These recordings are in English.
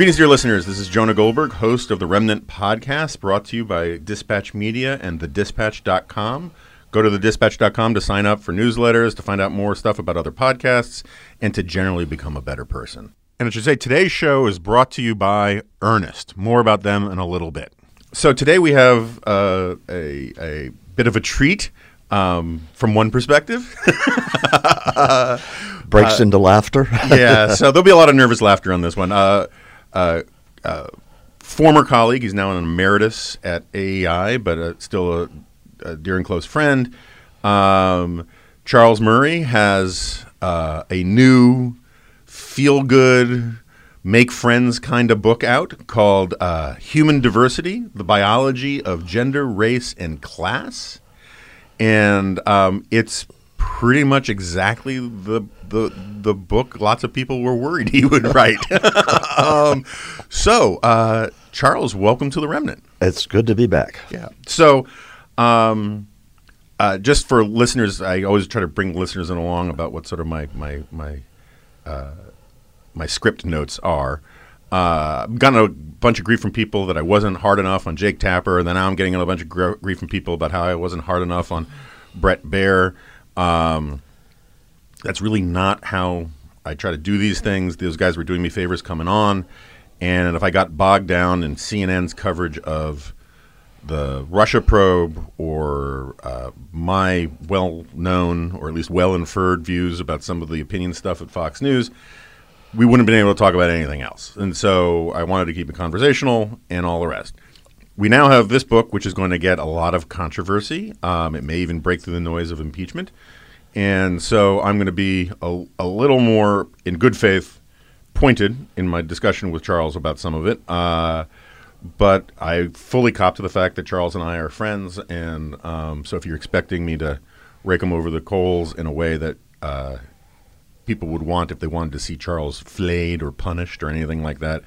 Greetings, dear listeners. This is Jonah Goldberg, host of the Remnant Podcast, brought to you by Dispatch Media and thedispatch.com. Go to thedispatch.com to sign up for newsletters, to find out more stuff about other podcasts, and to generally become a better person. And I should say, today's show is brought to you by Earnest. More about them in a little bit. So today we have uh, a, a bit of a treat um, from one perspective. Breaks into laughter. yeah, so there'll be a lot of nervous laughter on this one. Uh, uh, former colleague, he's now an emeritus at AEI, but uh, still a, a dear and close friend. Um, Charles Murray has uh, a new feel good, make friends kind of book out called uh, Human Diversity The Biology of Gender, Race, and Class. And um, it's pretty much exactly the the the book lots of people were worried he would write. um, so, uh, Charles, welcome to the Remnant. It's good to be back. Yeah. So, um, uh, just for listeners, I always try to bring listeners in along about what sort of my my my uh, my script notes are. Uh, I've gotten a bunch of grief from people that I wasn't hard enough on Jake Tapper, and then now I'm getting a bunch of gr- grief from people about how I wasn't hard enough on Bret Baier. Um, that's really not how I try to do these things. Those guys were doing me favors coming on, and if I got bogged down in CNN's coverage of the Russia probe or uh, my well known or at least well inferred views about some of the opinion stuff at Fox News, we wouldn't have been able to talk about anything else. And so I wanted to keep it conversational and all the rest. We now have this book, which is going to get a lot of controversy. Um, it may even break through the noise of impeachment. And so I'm going to be a, a little more, in good faith, pointed in my discussion with Charles about some of it. Uh, but I fully cop to the fact that Charles and I are friends, and um, so if you're expecting me to rake him over the coals in a way that uh, people would want if they wanted to see Charles flayed or punished or anything like that,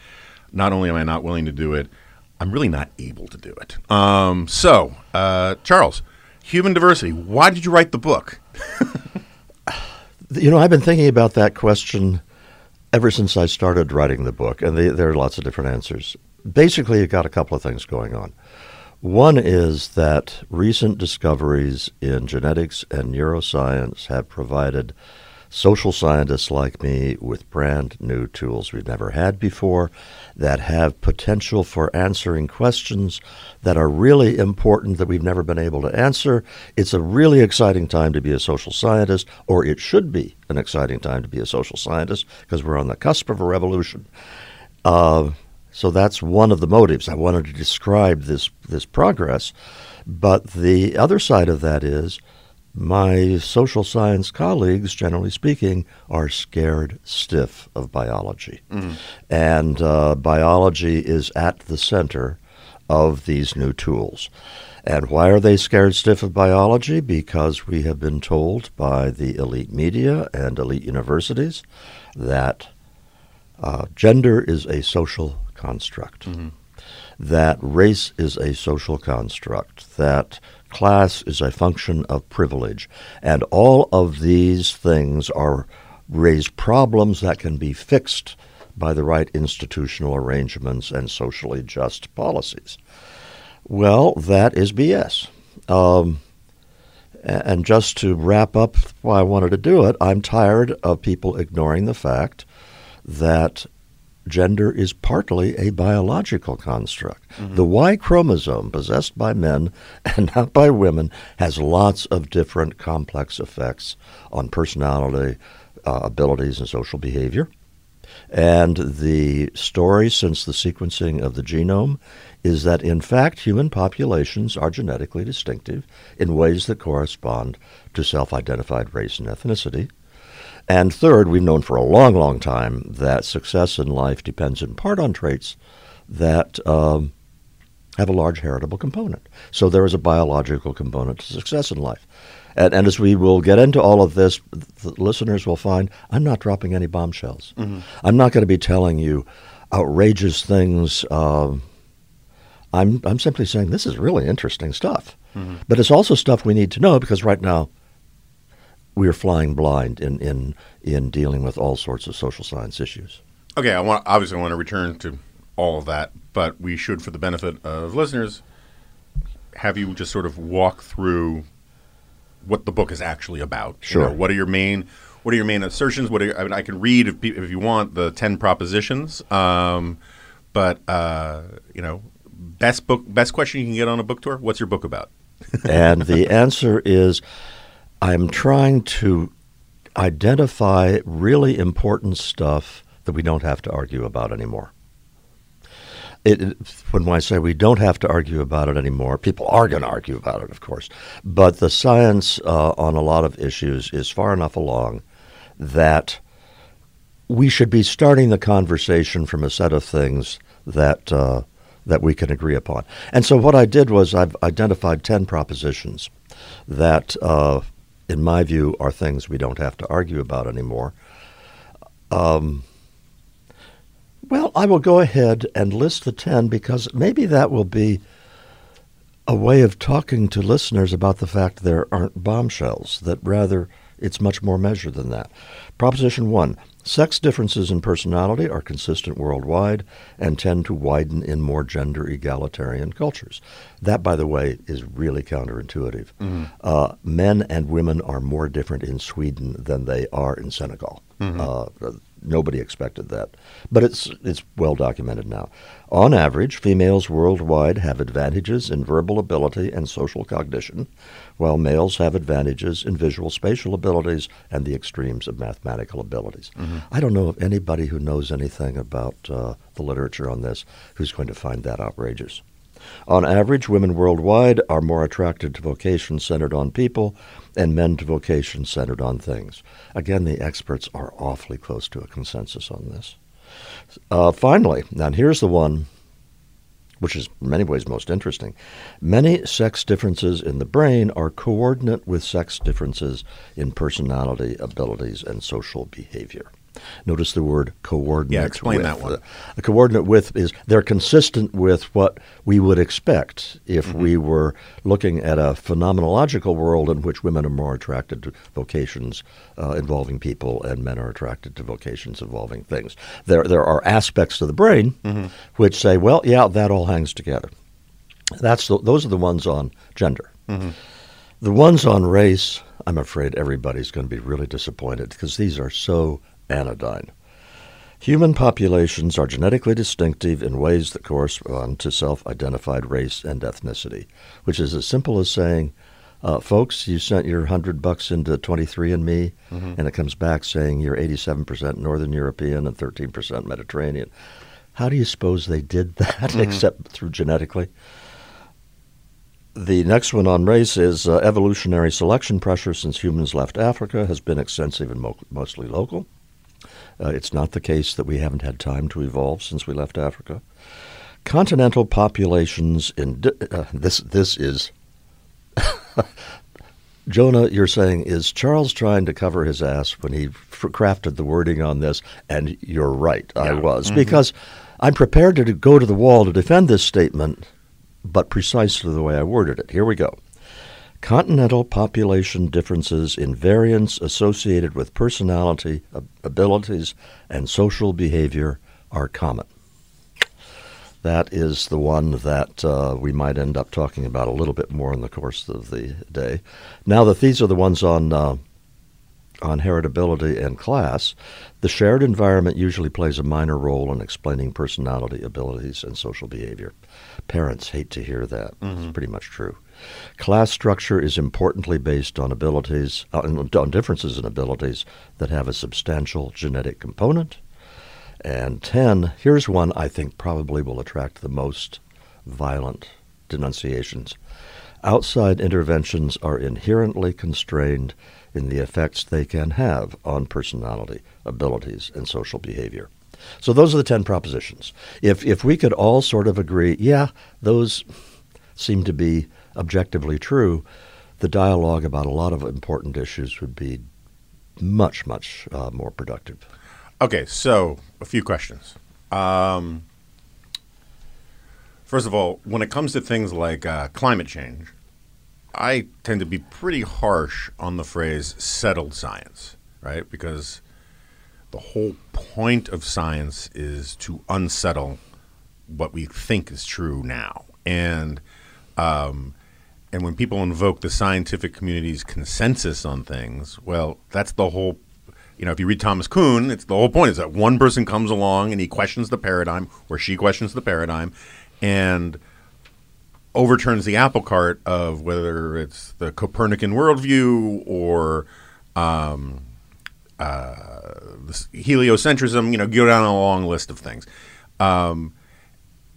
not only am I not willing to do it, I'm really not able to do it. Um, so, uh, Charles, human diversity. Why did you write the book? you know, I've been thinking about that question ever since I started writing the book, and the, there are lots of different answers basically, you've got a couple of things going on. One is that recent discoveries in genetics and neuroscience have provided social scientists like me with brand new tools we've never had before that have potential for answering questions that are really important that we've never been able to answer. It's a really exciting time to be a social scientist, or it should be an exciting time to be a social scientist because we're on the cusp of a revolution. Uh, so that's one of the motives. I wanted to describe this this progress, but the other side of that is my social science colleagues, generally speaking, are scared stiff of biology, mm. and uh, biology is at the center of these new tools. And why are they scared stiff of biology? Because we have been told by the elite media and elite universities that uh, gender is a social construct, mm-hmm. that race is a social construct, that class is a function of privilege, and all of these things are raise problems that can be fixed by the right institutional arrangements and socially just policies. Well, that is BS. Um, and just to wrap up why I wanted to do it, I'm tired of people ignoring the fact that gender is partly a biological construct. Mm-hmm. The Y chromosome, possessed by men and not by women, has lots of different complex effects on personality, uh, abilities, and social behavior. And the story since the sequencing of the genome is that, in fact, human populations are genetically distinctive in ways that correspond to self identified race and ethnicity. And third, we've known for a long, long time that success in life depends in part on traits that um, have a large heritable component. So there is a biological component to success in life. And, and as we will get into all of this, the listeners will find I'm not dropping any bombshells. Mm-hmm. I'm not going to be telling you outrageous things. Uh, I'm, I'm simply saying this is really interesting stuff. Mm-hmm. But it's also stuff we need to know because right now we are flying blind in, in, in dealing with all sorts of social science issues. Okay, I want obviously I want to return to all of that, but we should, for the benefit of listeners, have you just sort of walk through what the book is actually about. You Sure. know, what are your main What are your main assertions? What are, I mean, I can read if, if you want the ten propositions, um, but uh, you know, best book, best question you can get on a book tour. What's your book about? and the answer is I'm trying to identify really important stuff that we don't have to argue about anymore. It, when I say we don't have to argue about it anymore, people are going to argue about it, of course. But the science uh, on a lot of issues is far enough along that we should be starting the conversation from a set of things that uh, that we can agree upon. And so what I did was I've identified ten propositions that, uh, in my view, are things we don't have to argue about anymore. Um, well, I will go ahead and list the ten because maybe that will be a way of talking to listeners about the fact there aren't bombshells, that rather it's much more measured than that. Proposition one sex differences in personality are consistent worldwide and tend to widen in more gender egalitarian cultures. That, by the way, is really counterintuitive. Uh, men and women are more different in Sweden than they are in Senegal. Uh, nobody expected that, but it's it's well documented now. On average, females worldwide have advantages in verbal ability and social cognition, while males have advantages in visual spatial abilities and the extremes of mathematical abilities. I don't know of anybody who knows anything about uh, the literature on this who's going to find that outrageous. On average, women worldwide are more attracted to vocations centered on people and men to vocations centered on things. Again, the experts are awfully close to a consensus on this. Uh, finally, now here's the one which is in many ways most interesting. Many sex differences in the brain are coordinate with sex differences in personality, abilities, and social behavior. Notice the word coordinate. Yeah, explain with. that one. A coordinate with is they're consistent with what we would expect if Mm-hmm. we were looking at a phenomenological world in which women are more attracted to vocations uh, involving people and men are attracted to vocations involving things. There, there are aspects of the brain Mm-hmm. which say, well, yeah, that all hangs together. That's the, those are the ones on gender. Mm-hmm. The ones on race, I'm afraid everybody's going to be really disappointed because these are so anodyne. Human populations are genetically distinctive in ways that correspond to self identified race and ethnicity, which is as simple as saying, uh, folks, you sent your 100 bucks into 23andMe, and it comes back saying you're 87% Northern European and 13% Mediterranean. How do you suppose they did that except through genetically? The next one on race is uh, evolutionary selection pressure since humans left Africa has been extensive and mo- mostly local. Uh, it's not the case that we haven't had time to evolve since we left Africa. Continental populations in di- uh, this this is Jonah. You're saying is Charles trying to cover his ass when he f- crafted the wording on this? And you're right, I Yeah. was because I'm prepared to go to the wall to defend this statement, but precisely the way I worded it. Here we go. Continental population differences in variance associated with personality, abilities, and social behavior are common. That is the one that uh, we might end up talking about a little bit more in the course of the day. Now that these are the ones on uh, on heritability and class, the shared environment usually plays a minor role in explaining personality, abilities, and social behavior. Parents hate to hear that. It's pretty much true. Class structure is importantly based on abilities, uh, on differences in abilities that have a substantial genetic component. And 10, here's one I think probably will attract the most violent denunciations. Outside interventions are inherently constrained in the effects they can have on personality, abilities, and social behavior. So those are the 10 propositions. If, if we could all sort of agree, yeah, those seem to be objectively true, the dialogue about a lot of important issues would be much, much uh, more productive. Okay, so a few questions. Um, first of all, when it comes to things like uh, climate change, I tend to be pretty harsh on the phrase settled science, right? Because the whole point of science is to unsettle what we think is true now, and um, and when people invoke the scientific community's consensus on things, well, that's the whole. You know, if you read Thomas Kuhn, it's the whole point is that one person comes along and he questions the paradigm, or she questions the paradigm, and overturns the apple cart of whether it's the Copernican worldview or um, uh, heliocentrism. You know, go down a long list of things. Um,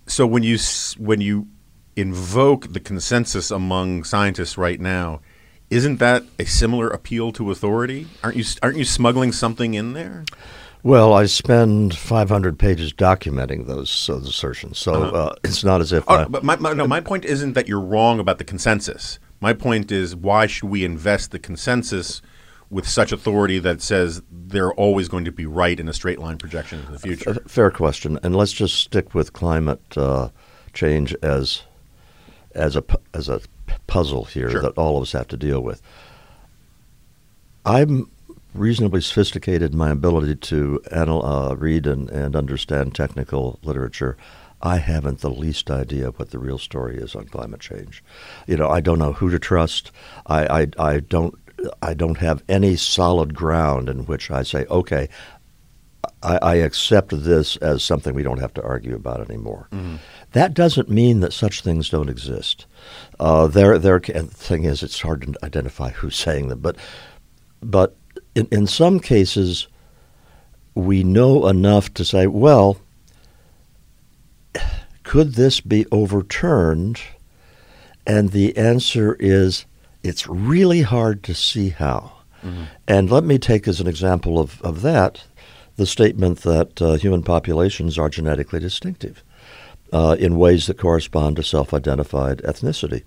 so when you when you invoke the consensus among scientists right now, isn't that a similar appeal to authority? Aren't you aren't you smuggling something in there? Well, I spend 500 pages documenting those, those assertions, so uh-huh. uh, it's not as if. Oh, I, but my, my, no, my point isn't that you're wrong about the consensus. My point is, why should we invest the consensus with such authority that says they're always going to be right in a straight line projection into the future? Fair question, and let's just stick with climate uh, change as as a as a puzzle here sure. that all of us have to deal with. I'm reasonably sophisticated in my ability to anal- uh, read and, and understand technical literature. I haven't the least idea what the real story is on climate change. You know, I don't know who to trust. I, I, I don't I don't have any solid ground in which I say, okay, I, I, accept this as something we don't have to argue about anymore. Mm-hmm. That doesn't mean that such things don't exist. Uh, there, there. The thing is, it's hard to identify who's saying them, but, but in, in some cases, we know enough to say, well, could this be overturned? And the answer is, it's really hard to see how. Mm-hmm. And let me take as an example of, of that the statement that uh, human populations are genetically distinctive uh, in ways that correspond to self identified ethnicity.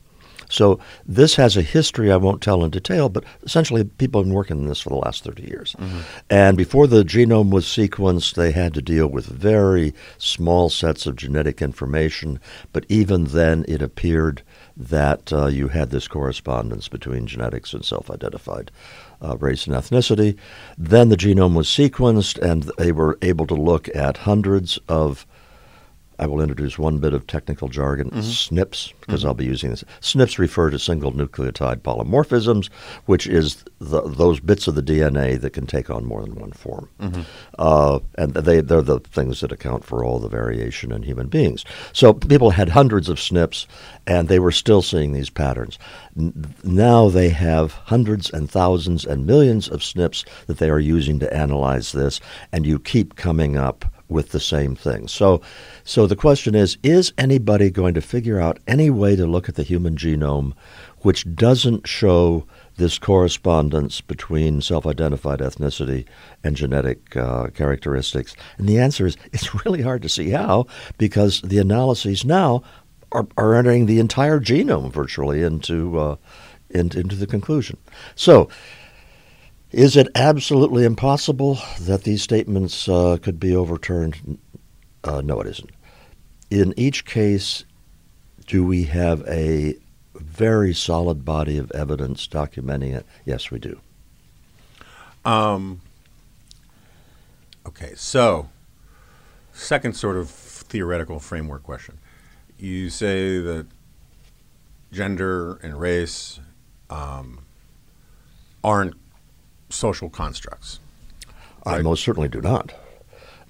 So this has a history I won't tell in detail, but essentially people have been working on this for the last 30 years. Mm-hmm. And before the genome was sequenced, they had to deal with very small sets of genetic information. But even then, it appeared that uh, you had this correspondence between genetics and self identified uh, race and ethnicity. Then the genome was sequenced, and they were able to look at hundreds of I will introduce one bit of technical jargon, mm-hmm. SNPs, because mm-hmm. I'll be using this. SNPs refer to single nucleotide polymorphisms, which is the, those bits of the DNA that can take on more than one form. Mm-hmm. Uh, and they, they're the things that account for all the variation in human beings. So people had hundreds of SNPs, and they were still seeing these patterns. N- now they have hundreds and thousands and millions of SNPs that they are using to analyze this, and you keep coming up with the same thing. So, so the question is: Is anybody going to figure out any way to look at the human genome which doesn't show this correspondence between self-identified ethnicity and genetic uh, characteristics? And the answer is: It's really hard to see how because the analyses now are, are entering the entire genome virtually into uh, into, into the conclusion. So is it absolutely impossible that these statements uh, could be overturned? Uh, no, it isn't. In each case, do we have a very solid body of evidence documenting it? Yes, we do. Um, okay, so second sort of theoretical framework question. You say that gender and race um, aren't social constructs. Right? I most certainly do not.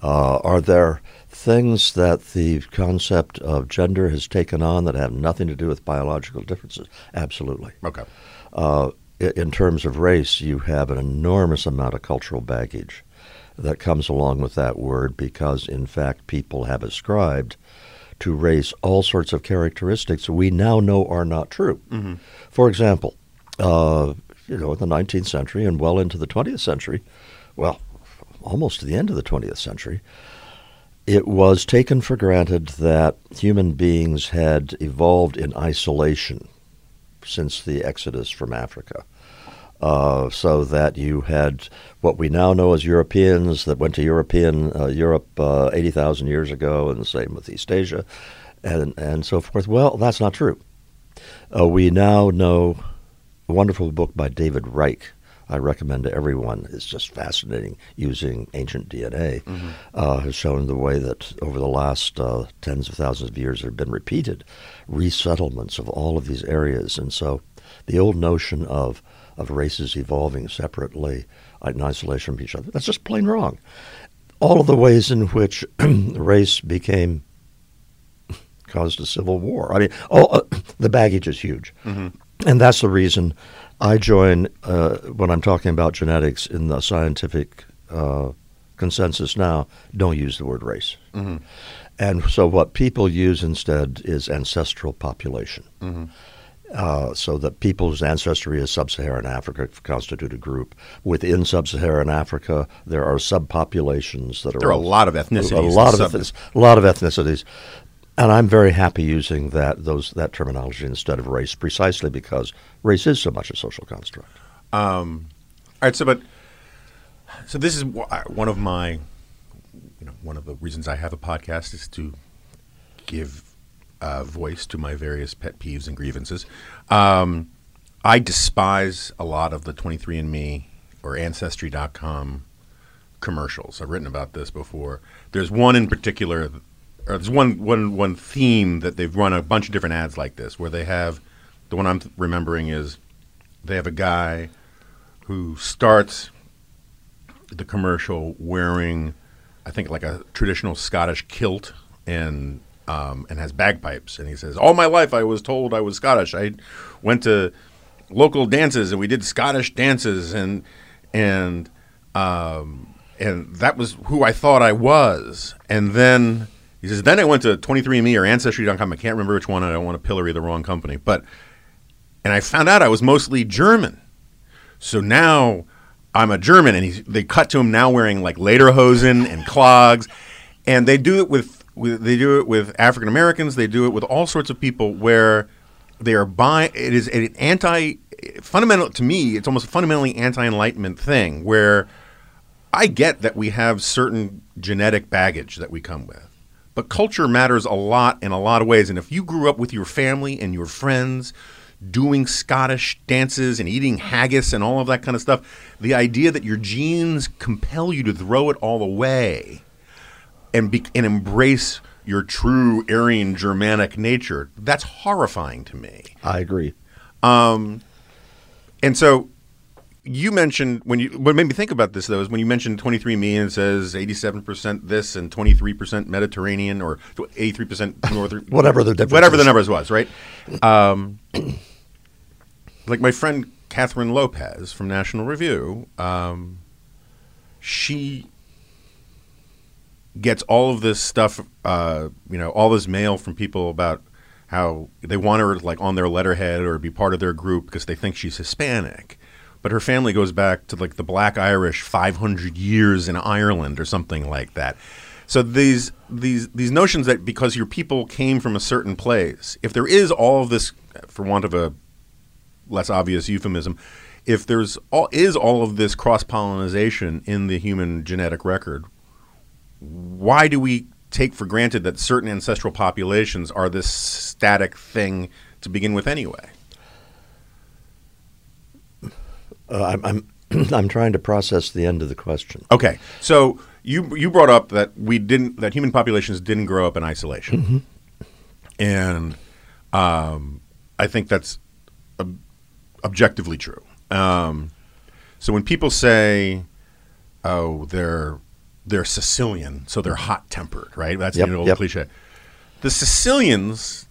Uh, are there things that the concept of gender has taken on that have nothing to do with biological differences? Absolutely. Okay. Uh, in terms of race, you have an enormous amount of cultural baggage that comes along with that word because, in fact, people have ascribed to race all sorts of characteristics we now know are not true. Mm-hmm. For example, uh, you know, in the 19th century and well into the 20th century, well, almost to the end of the 20th century, it was taken for granted that human beings had evolved in isolation since the exodus from Africa. Uh, so that you had what we now know as Europeans that went to European uh, Europe uh, 80,000 years ago, and the same with East Asia, and and so forth. Well, that's not true. Uh, we now know a wonderful book by David Reich I recommend to everyone. It's just fascinating using ancient DNA. Uh, has shown the way that over the last uh, tens of thousands of years there have been repeated resettlements of all of these areas, and so the old notion of of races evolving separately in isolation from each other that's just plain wrong. All of the ways in which race became caused a civil war. I mean, all, uh, the baggage is huge. And that's the reason I join, uh, when I'm talking about genetics in the scientific uh, consensus now, don't use the word race. And so what people use instead is ancestral population. Uh, so that people's ancestry is sub-Saharan Africa constitute a group. Within sub-Saharan Africa, there are subpopulations that are There are a lot of ethnicities A, lot of sub- a lot of ethnicities, and I'm very happy using that those that terminology instead of race, precisely because race is so much a social construct. All right, so but so this is uh, one of my, you know, one of the reasons I have a podcast is to give uh, voice to my various pet peeves and grievances. Um, I despise a lot of the 23andMe or Ancestry.com commercials. I've written about this before. There's one in particular, or there's one one one theme that they've run a bunch of different ads like this, where they have the one I'm remembering is they have a guy who starts the commercial wearing, I think, like a traditional Scottish kilt and um, and has bagpipes, and he says, "All my life I was told I was Scottish. I went to local dances and we did Scottish dances, and and um, and that was who I thought I was. And then he says, then I went to 23andMe or Ancestry.com. I can't remember which one. I don't want to pillory the wrong company, but and I found out I was mostly German. So now I'm a German, and he's, they cut to him now wearing like lederhosen and clogs, and they do it with, with they do it with African Americans. They do it with all sorts of people where they are buying. It is an anti fundamental to me. It's almost a fundamentally anti Enlightenment thing where I get that we have certain genetic baggage that we come with. But culture matters a lot in a lot of ways. And if you grew up with your family and your friends doing Scottish dances and eating haggis and all of that kind of stuff, the idea that your genes compel you to throw it all away and, be, and embrace your true Aryan Germanic nature, that's horrifying to me. I agree. Um, and so you mentioned when you what made me think about this though is when you mentioned 23andMe and it says 87% this and 23% Mediterranean or 83% northern Whatever the difference whatever the numbers was, right? Um, like my friend Kathryn Lopez from National Review, um, she gets all of this stuff, uh, you know, all this mail from people about how they want her like on their letterhead or be part of their group because they think she's Hispanic. But her family goes back to like the Black Irish 500 years in Ireland or something like that. So these these these notions that because your people came from a certain place, if there is all of this, for want of a less obvious euphemism, if there's all is all of this cross pollination in the human genetic record, why do we take for granted that certain ancestral populations are this static thing to begin with anyway? Uh, I'm, I'm I'm trying to process the end of the question. Okay, so you you brought up that we didn't that human populations didn't grow up in isolation, and um, I think that's ob- objectively true. Um, so when people say, "Oh, they're they're Sicilian, so they're hot tempered," right? That's Yep, the old yep. cliche. The Sicilians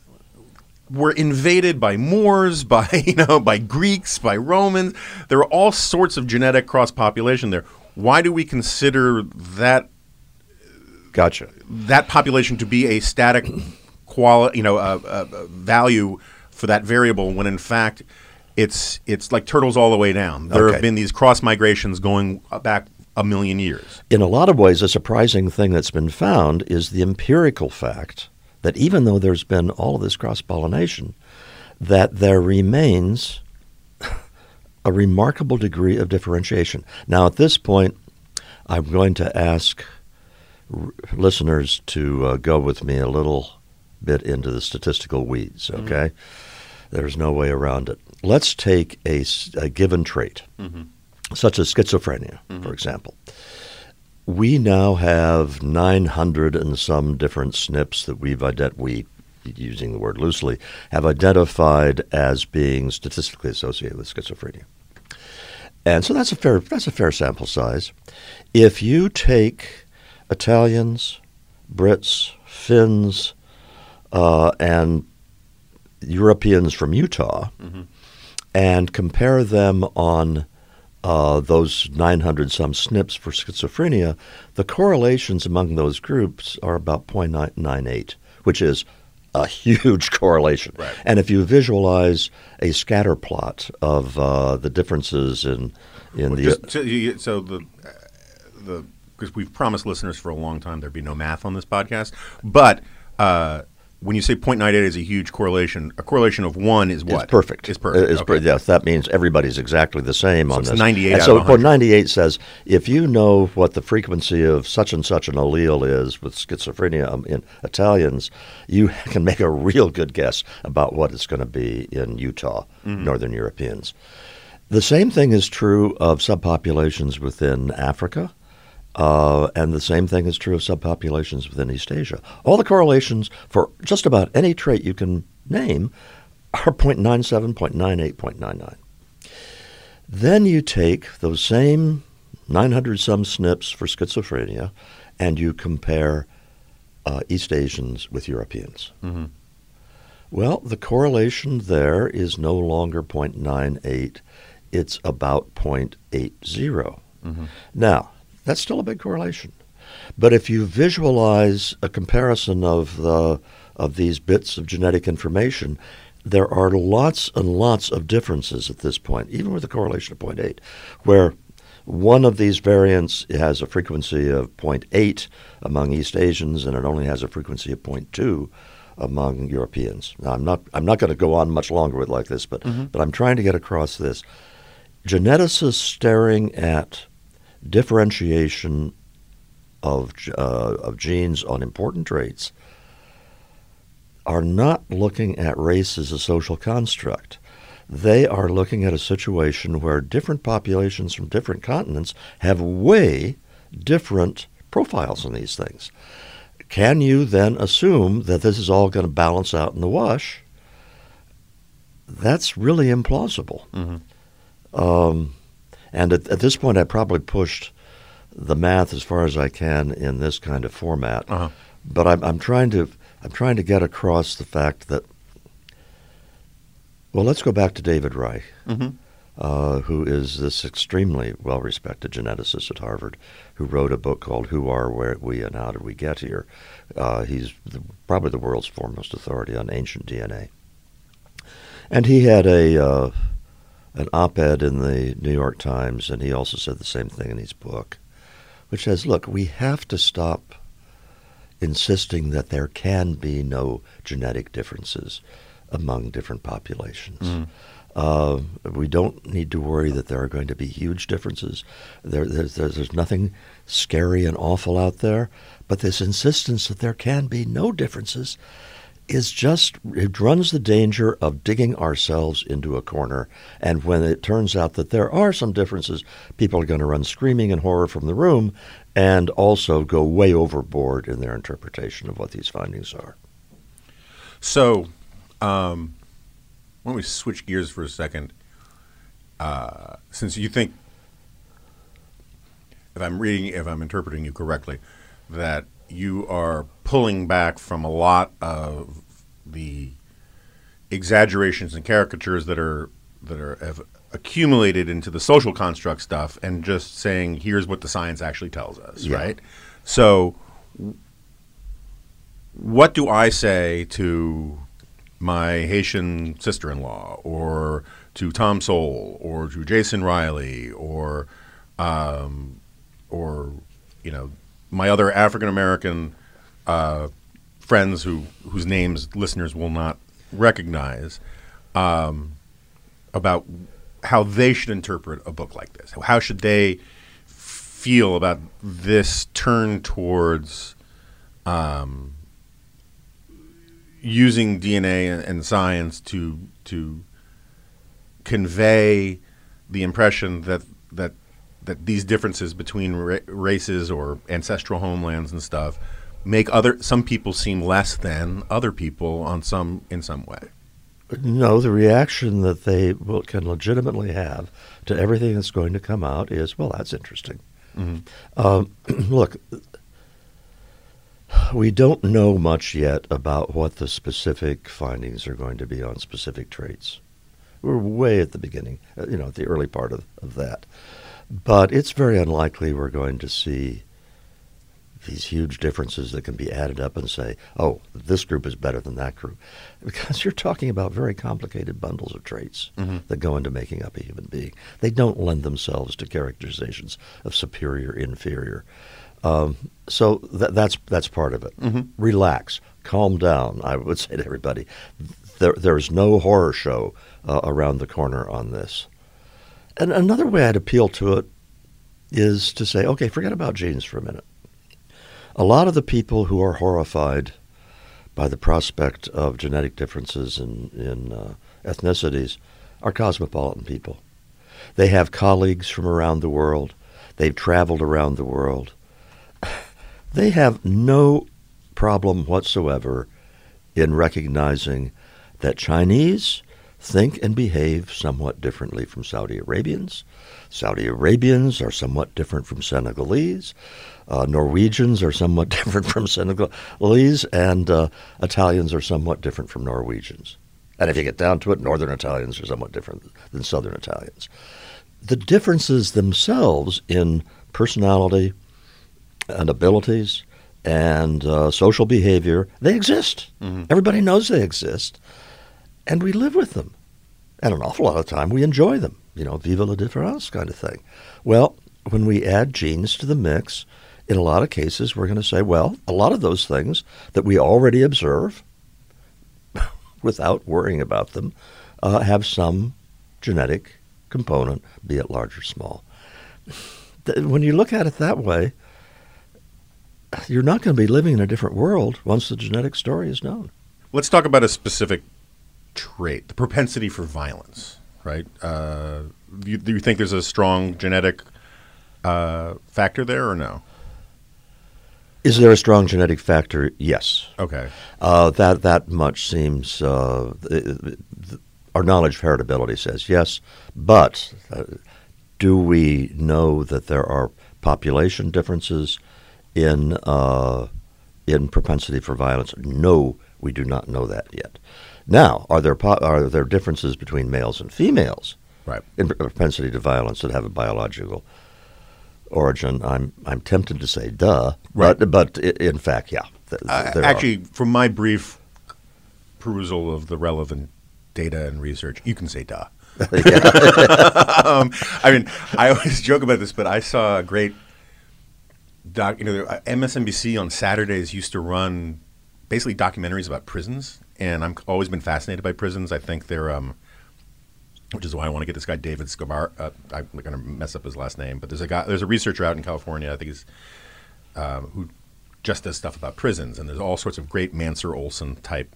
were invaded by Moors, by you know, by Greeks, by Romans. There are all sorts of genetic cross population there. Why do we consider that Gotcha. that population to be a static quality, you know, a, a, a value for that variable when in fact it's it's like turtles all the way down. There Okay. have been these cross migrations going back a million years. In a lot of ways, a surprising thing that's been found is the empirical fact that even though there's been all of this cross pollination, that there remains a remarkable degree of differentiation. Now, at this point, I'm going to ask r- listeners to uh, go with me a little bit into the statistical weeds, mm-hmm. okay? There's no way around it. Let's take a, a given trait. Mm-hmm. such as schizophrenia, for mm-hmm. example. We now have 900 and some different SNPs that we've ident- we using the word loosely have identified as being statistically associated with schizophrenia. And so that's a fair that's a fair sample size. If you take Italians, Brits, Finns, uh, and Europeans from Utah, and compare them on uh, those 900 some SNPs for schizophrenia, the correlations among those groups are about 0.98, which is a huge correlation. Right. And if you visualize a scatter plot of uh, the differences in in the Just so, you, so the uh, the because we've promised listeners for a long time there'd be no math on this podcast, but uh, when you say 0.98 is a huge correlation, a correlation of one is what? It's perfect. Is perfect. It's per- yes, that means everybody's exactly the same on it's this. 98 And so 100. 98 says if you know what the frequency of such and such an allele is with schizophrenia um, in Italians, you can make a real good guess about what it's going to be in Utah, Mm-hmm. Northern Europeans. The same thing is true of subpopulations within Africa. Uh, and the same thing is true of subpopulations within East Asia. All the correlations for just about any trait you can name are 0.97, 0.98, 0.99. Then you take those same 900 some SNPs for schizophrenia and you compare uh, East Asians with Europeans. Well, the correlation there is no longer 0.98, it's about 0.80. Now, that's still a big correlation. But if you visualize a comparison of the of these bits of genetic information, there are lots and lots of differences at this point, even with a correlation of 0.8, where one of these variants has a frequency of 0.8 among East Asians, and it only has a frequency of 0.2 among Europeans. Now, I'm not I'm not going to go on much longer with like this, but mm-hmm. but I'm trying to get across this. Geneticists staring at differentiation of uh, of genes on important traits are not looking at race as a social construct. They are looking at a situation where different populations from different continents have way different profiles on these things. Can you then assume that this is all going to balance out in the wash? That's really implausible. Um, and at, at this point, I probably pushed the math as far as I can in this kind of format. Uh-huh. But I'm, I'm trying to I'm trying to get across the fact that. Well, let's go back to David Reich, Mhm. uh, who is this extremely well-respected geneticist at Harvard, who wrote a book called "Who Are Where We and How Did We Get Here." Uh, he's the, probably the world's foremost authority on ancient DNA, and he had a uh, an op-ed in the New York Times, and he also said the same thing in his book, which says, "Look, we have to stop insisting that there can be no genetic differences among different populations. Uh, we don't need to worry that there are going to be huge differences. There, there's, there's, there's nothing scary and awful out there, but this insistence that there can be no differences is just it runs the danger of digging ourselves into a corner and when it turns out that there are some differences people are going to run screaming in horror from the room and also go way overboard in their interpretation of what these findings are So, um, why don't we switch gears for a second? Uh, since you think, if I'm reading, if I'm interpreting you correctly, that you are pulling back from a lot of the exaggerations and caricatures that are that are have accumulated into the social construct stuff, and just saying, here's what the science actually tells us, Yeah. right? So, what do I say to my Haitian sister-in-law, or to Tom Sowell, or to Jason Riley, or um, or you know my other African American uh, friends who whose names listeners will not recognize um, about how they should interpret a book like this. How should they feel about this turn towards um, using DNA and, and science to to convey the impression that that that these differences between ra- races or ancestral homelands and stuff make other some people seem less than other people on some in some way. No, the reaction that they will, can legitimately have to everything that's going to come out is, well, that's interesting. Um, look, we don't know much yet about what the specific findings are going to be on specific traits. We're way at the beginning, uh, you know, at the early part of, of that. But it's very unlikely we're going to see these huge differences that can be added up and say, oh, this group is better than that group. Because you're talking about very complicated bundles of traits that go into making up a human being. They don't lend themselves to characterizations of superior, inferior. Um, so tha that's that's part of it. Relax, calm down. I would say to everybody, there, there's no horror show uh, around the corner on this. And another way I'd appeal to it is to say, okay, forget about genes for a minute. A lot of the people who are horrified by the prospect of genetic differences in, in uh, ethnicities are cosmopolitan people. They have colleagues from around the world. They've traveled around the world. They have no problem whatsoever in recognizing that Chinese think and behave somewhat differently from Saudi Arabians. Saudi Arabians are somewhat different from Senegalese. Uh, Norwegians are somewhat different from Senegalese, and uh, Italians are somewhat different from Norwegians. And if you get down to it, Northern Italians are somewhat different than Southern Italians. The differences themselves in personality and abilities and uh, social behavior, they exist. Everybody knows they exist. And we live with them. And an awful lot of time we enjoy them. You know, viva la différence kind of thing. Well, when we add genes to the mix, in a lot of cases, we're going to say, well, a lot of those things that we already observe without worrying about them uh, have some genetic component, be it large or small. When you look at it that way, you're not going to be living in a different world once the genetic story is known. Let's talk about a specific trait, the propensity for violence, right? Uh, do, you, do you think there's a strong genetic uh, factor there or no? Is there a strong genetic factor? Yes. Okay. Uh, that that much seems. Uh, th- th- our knowledge of heritability says yes, but uh, do we know that there are population differences in uh, in propensity for violence? No, we do not know that yet. Now, are there po- are there differences between males and females Right. in propensity to violence that have a biological origin? I'm I'm tempted to say duh, Right. but but in fact, yeah. th- Uh, there are. actually, from my brief perusal of the relevant data and research, you can say duh. um, I mean, I always joke about this, but I saw a great doc. You know, uh, MSNBC on Saturdays used to run basically documentaries about prisons, and I'm always been fascinated by prisons. I think they're, um, which is why I want to get this guy David Scavar. Uh, I'm going to mess up his last name, but there's a guy, there's a researcher out in California. I think he's um, who just does stuff about prisons, and there's all sorts of great Mancur Olson type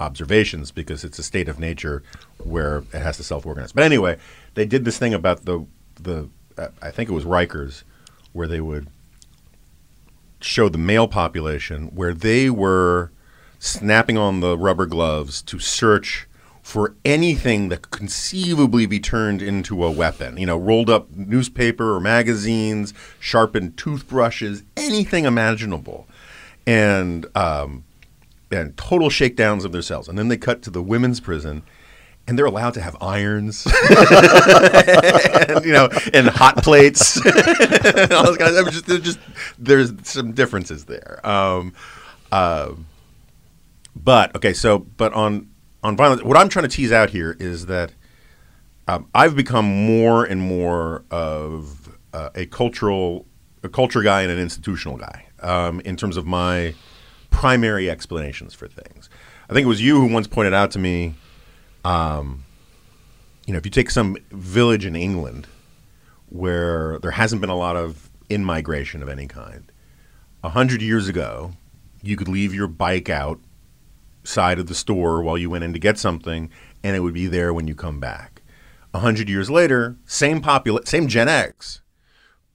observations because it's a state of nature where it has to self-organize. But anyway, they did this thing about the the uh, I think it was Rikers, where they would show the male population where they were snapping on the rubber gloves to search for anything that could conceivably be turned into a weapon. You know, rolled up newspaper or magazines, sharpened toothbrushes, anything imaginable. And um, and total shakedowns of their cells. And then they cut to the women's prison, and they're allowed to have irons, and, you know, and hot plates, and all those kind of. Just, there's just there's some differences there. Um, uh, but okay, so but on on violence, what I'm trying to tease out here is that um, I've become more and more of uh, a cultural a culture guy and an institutional guy um, in terms of my primary explanations for things. I think it was you who once pointed out to me, um, you know, if you take some village in England where there hasn't been a lot of in migration of any kind, a hundred years ago, you could leave your bike out side of the store while you went in to get something, and it would be there when you come back. A hundred years later, same popula- same Gen X,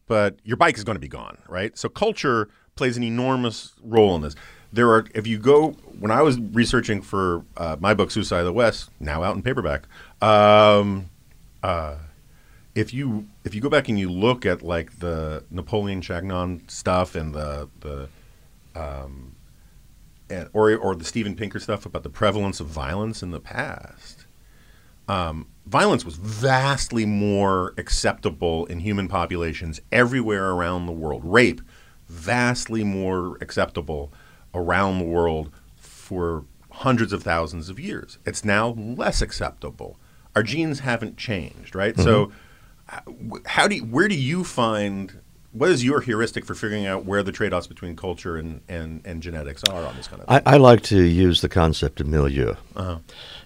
but your bike is going to be gone, right? So culture plays an enormous role in this. There are, if you go, when I was researching for uh, my book Suicide of the West, now out in paperback, um, uh, if you if you go back and you look at like the Napoleon Chagnon stuff and the the um, and, or or the Steven Pinker stuff about the prevalence of violence in the past, um, violence was vastly more acceptable in human populations everywhere around the world. Rape, vastly more acceptable around the world for hundreds of thousands of years. It's now less acceptable. Our genes haven't changed, right? Mm-hmm. So, how do you, where do you find what is your heuristic for figuring out where the trade-offs between culture and, and, and genetics are on this kind of thing? I, I like to use the concept of milieu. Uh-huh.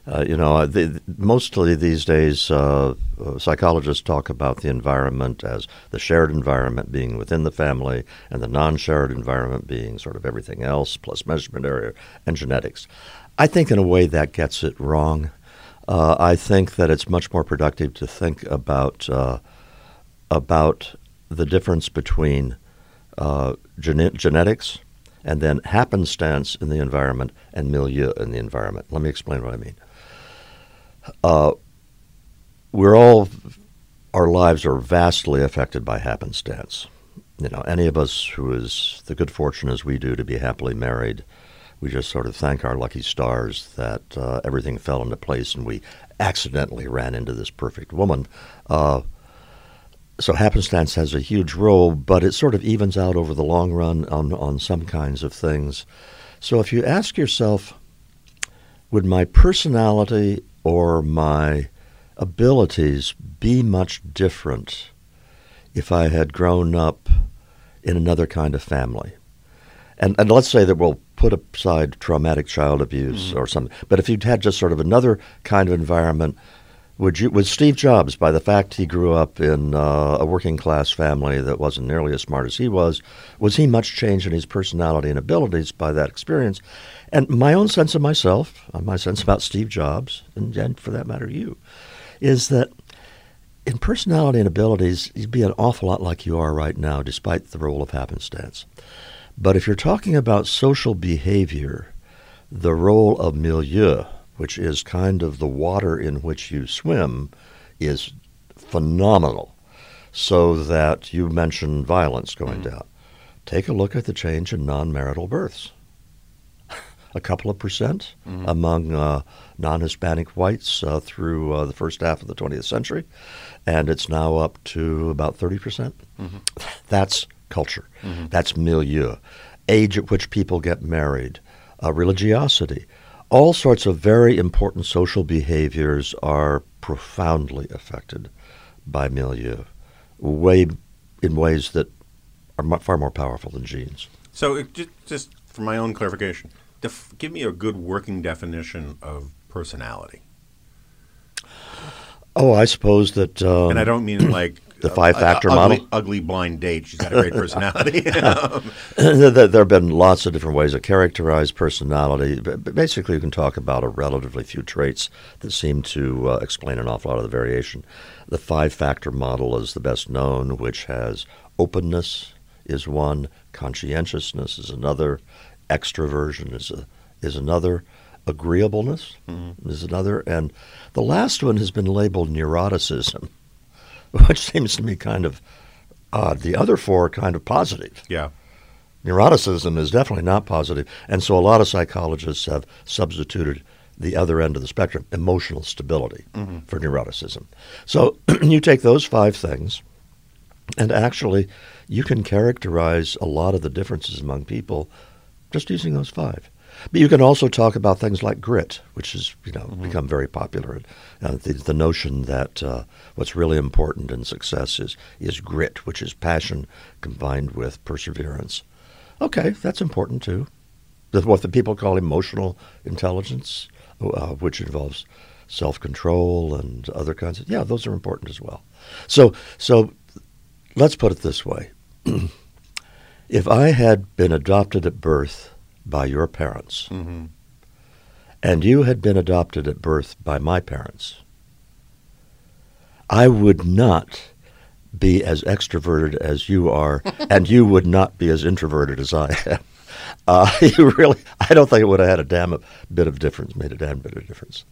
Uh, you know, the, mostly these days, uh, uh, psychologists talk about the environment as the shared environment being within the family and the non-shared environment being sort of everything else, plus measurement error and genetics. I think in a way that gets it wrong. Uh, I think that it's much more productive to think about uh, about the difference between uh, gene- genetics and then happenstance in the environment and milieu in the environment. Let me explain what I mean. Uh, we're all, our lives are vastly affected by happenstance. You know, any of us who is the good fortune as we do to be happily married, we just sort of thank our lucky stars that uh, everything fell into place and we accidentally ran into this perfect woman. Uh, so happenstance has a huge role, but it sort of evens out over the long run on, on some kinds of things. So if you ask yourself, would my personality or my abilities be much different if I had grown up in another kind of family? And, and let's say that we'll put aside traumatic child abuse mm-hmm. or something, but if you'd had just sort of another kind of environment would you, was Steve Jobs, by the fact he grew up in uh, a working class family that wasn't nearly as smart as he was, was he much changed in his personality and abilities by that experience? And my own sense of myself, uh, my sense about Steve Jobs, and, and for that matter you, is that in personality and abilities, you'd be an awful lot like you are right now, despite the role of happenstance. But if you're talking about social behavior, the role of milieu, which is kind of the water in which you swim, is phenomenal. So that you mentioned violence going mm-hmm. down. Take a look at the change in non marital births. a couple of percent mm-hmm. among uh, non Hispanic whites uh, through uh, the first half of the 20th century, and it's now up to about 30%. percent mm hmm That's culture, mm-hmm. that's milieu, age at which people get married, uh, religiosity all sorts of very important social behaviors are profoundly affected by milieu, way in ways that are far more powerful than genes. So, just, just for my own clarification, def- give me a good working definition of personality. Oh, I suppose that. Um, and I don't mean like the five factor model. Ugly, ugly, blind date. She's got a great personality. there, have been lots of different ways to characterize personality. But basically, you can talk about a relatively few traits that seem to uh, explain an awful lot of the variation. The five factor model is the best known, which has openness is one, conscientiousness is another, extroversion is a, is another, agreeableness mm-hmm. is another, and the last one has been labeled neuroticism which seems to me kind of odd. The other four are kind of positive. Yeah. Neuroticism is definitely not positive, and so a lot of psychologists have substituted the other end of the spectrum, emotional stability, mm-hmm. for neuroticism. So you take those five things, and actually, you can characterize a lot of the differences among people just using those five. But you can also talk about things like grit, which has you know mm-hmm. become very popular. Uh, the, the, notion that uh, what's really important in success is is grit, which is passion combined with perseverance. Okay, that's important too. The, what the people call emotional intelligence, uh, which involves self control and other kinds of yeah, those are important as well. So so let's put it this way. if I had been adopted at birth by your parents, mm-hmm. and you had been adopted at birth by my parents, I would not be as extroverted as you are, and you would not be as introverted as I am. Uh, you really, I don't think it would have had a damn bit of difference, made a damn bit of difference.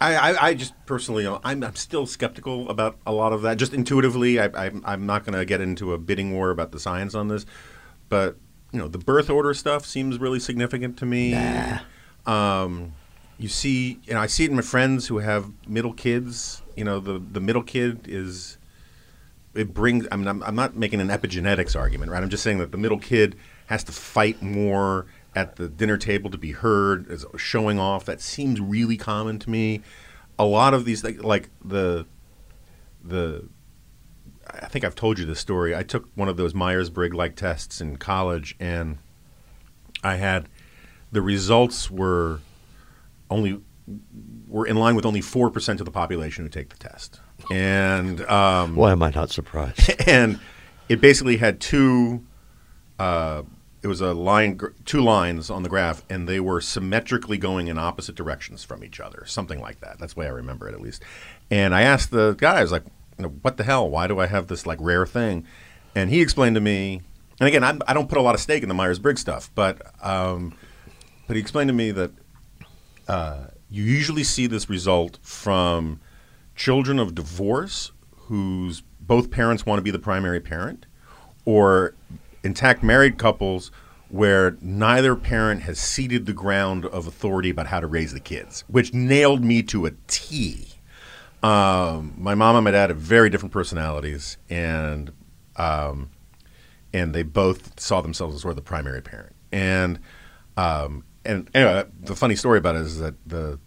I, I, I just personally, I'm, I'm still skeptical about a lot of that. Just intuitively, I, I, I'm not going to get into a bidding war about the science on this, but you know, the birth order stuff seems really significant to me. Nah. Um, you see, know, I see it in my friends who have middle kids. You know, the the middle kid is it brings. I mean, I'm, I'm not making an epigenetics argument, right? I'm just saying that the middle kid has to fight more at the dinner table to be heard, as showing off. That seems really common to me. A lot of these, like, like the the I think I've told you this story. I took one of those Myers Briggs like tests in college, and I had the results were only were in line with only four percent of the population who take the test, and um, Why am I not surprised? and it basically had two. Uh, it was a line, two lines on the graph, and they were symmetrically going in opposite directions from each other, something like that. That's the way I remember it, at least. And I asked the guy, I was like, "What the hell? Why do I have this like rare thing?" And he explained to me. And again, I'm, I don't put a lot of stake in the Myers Briggs stuff, but um, but he explained to me that uh, you usually see this result from children of divorce whose both parents want to be the primary parent, or intact married couples where neither parent has ceded the ground of authority about how to raise the kids, which nailed me to a T. Um, my mom and my dad have very different personalities, and um, and they both saw themselves as sort of the primary parent. And um, and anyway, the funny story about it is that the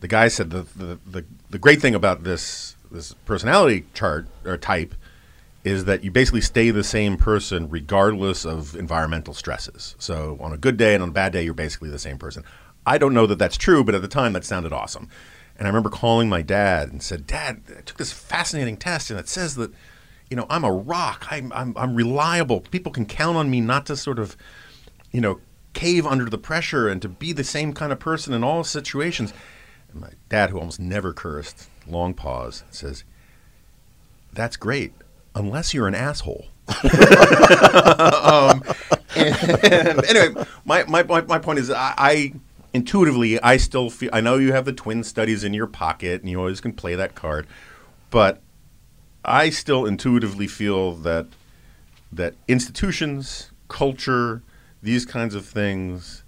the guy said the the, the, the great thing about this this personality chart or type is that you basically stay the same person regardless of environmental stresses. So on a good day and on a bad day, you're basically the same person. I don't know that that's true, but at the time that sounded awesome. And I remember calling my dad and said, "Dad, I took this fascinating test, and it says that, you know, I'm a rock. I'm I'm, I'm reliable. People can count on me not to sort of, you know, cave under the pressure and to be the same kind of person in all situations." And my dad, who almost never cursed, long pause, says, "That's great, unless you're an asshole." um, and, anyway, my, my, my, point is, I intuitively, I still feel. I know you have the twin studies in your pocket, and you always can play that card, but I still intuitively feel that that institutions, culture, these kinds of things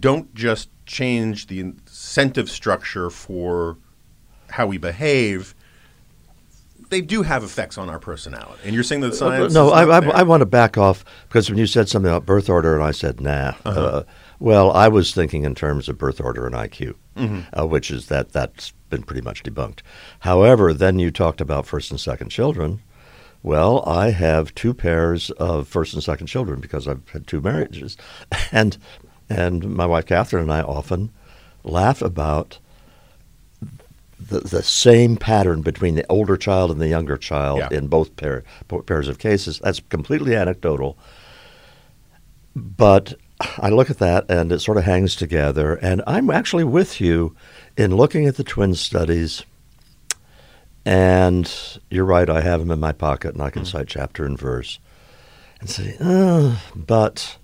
don't just change the incentive structure for how we behave. They do have effects on our personality, and you're saying that science. no, is I, I. I want to back off because when you said something about birth order, and I said, nah. Uh-huh. Uh, well, I was thinking in terms of birth order and IQ, Mm-hmm. uh, which is that that's been pretty much debunked. However, then you talked about first and second children. Well, I have two pairs of first and second children because I've had two marriages, and and my wife Catherine and I often laugh about the, the same pattern between the older child and the younger child Yeah. in both pair, pairs of cases. That's completely anecdotal. But I look at that and it sort of hangs together. And I'm actually with you in looking at the twin studies. And you're right, I have them in my pocket and I can cite chapter and verse and say, uh, but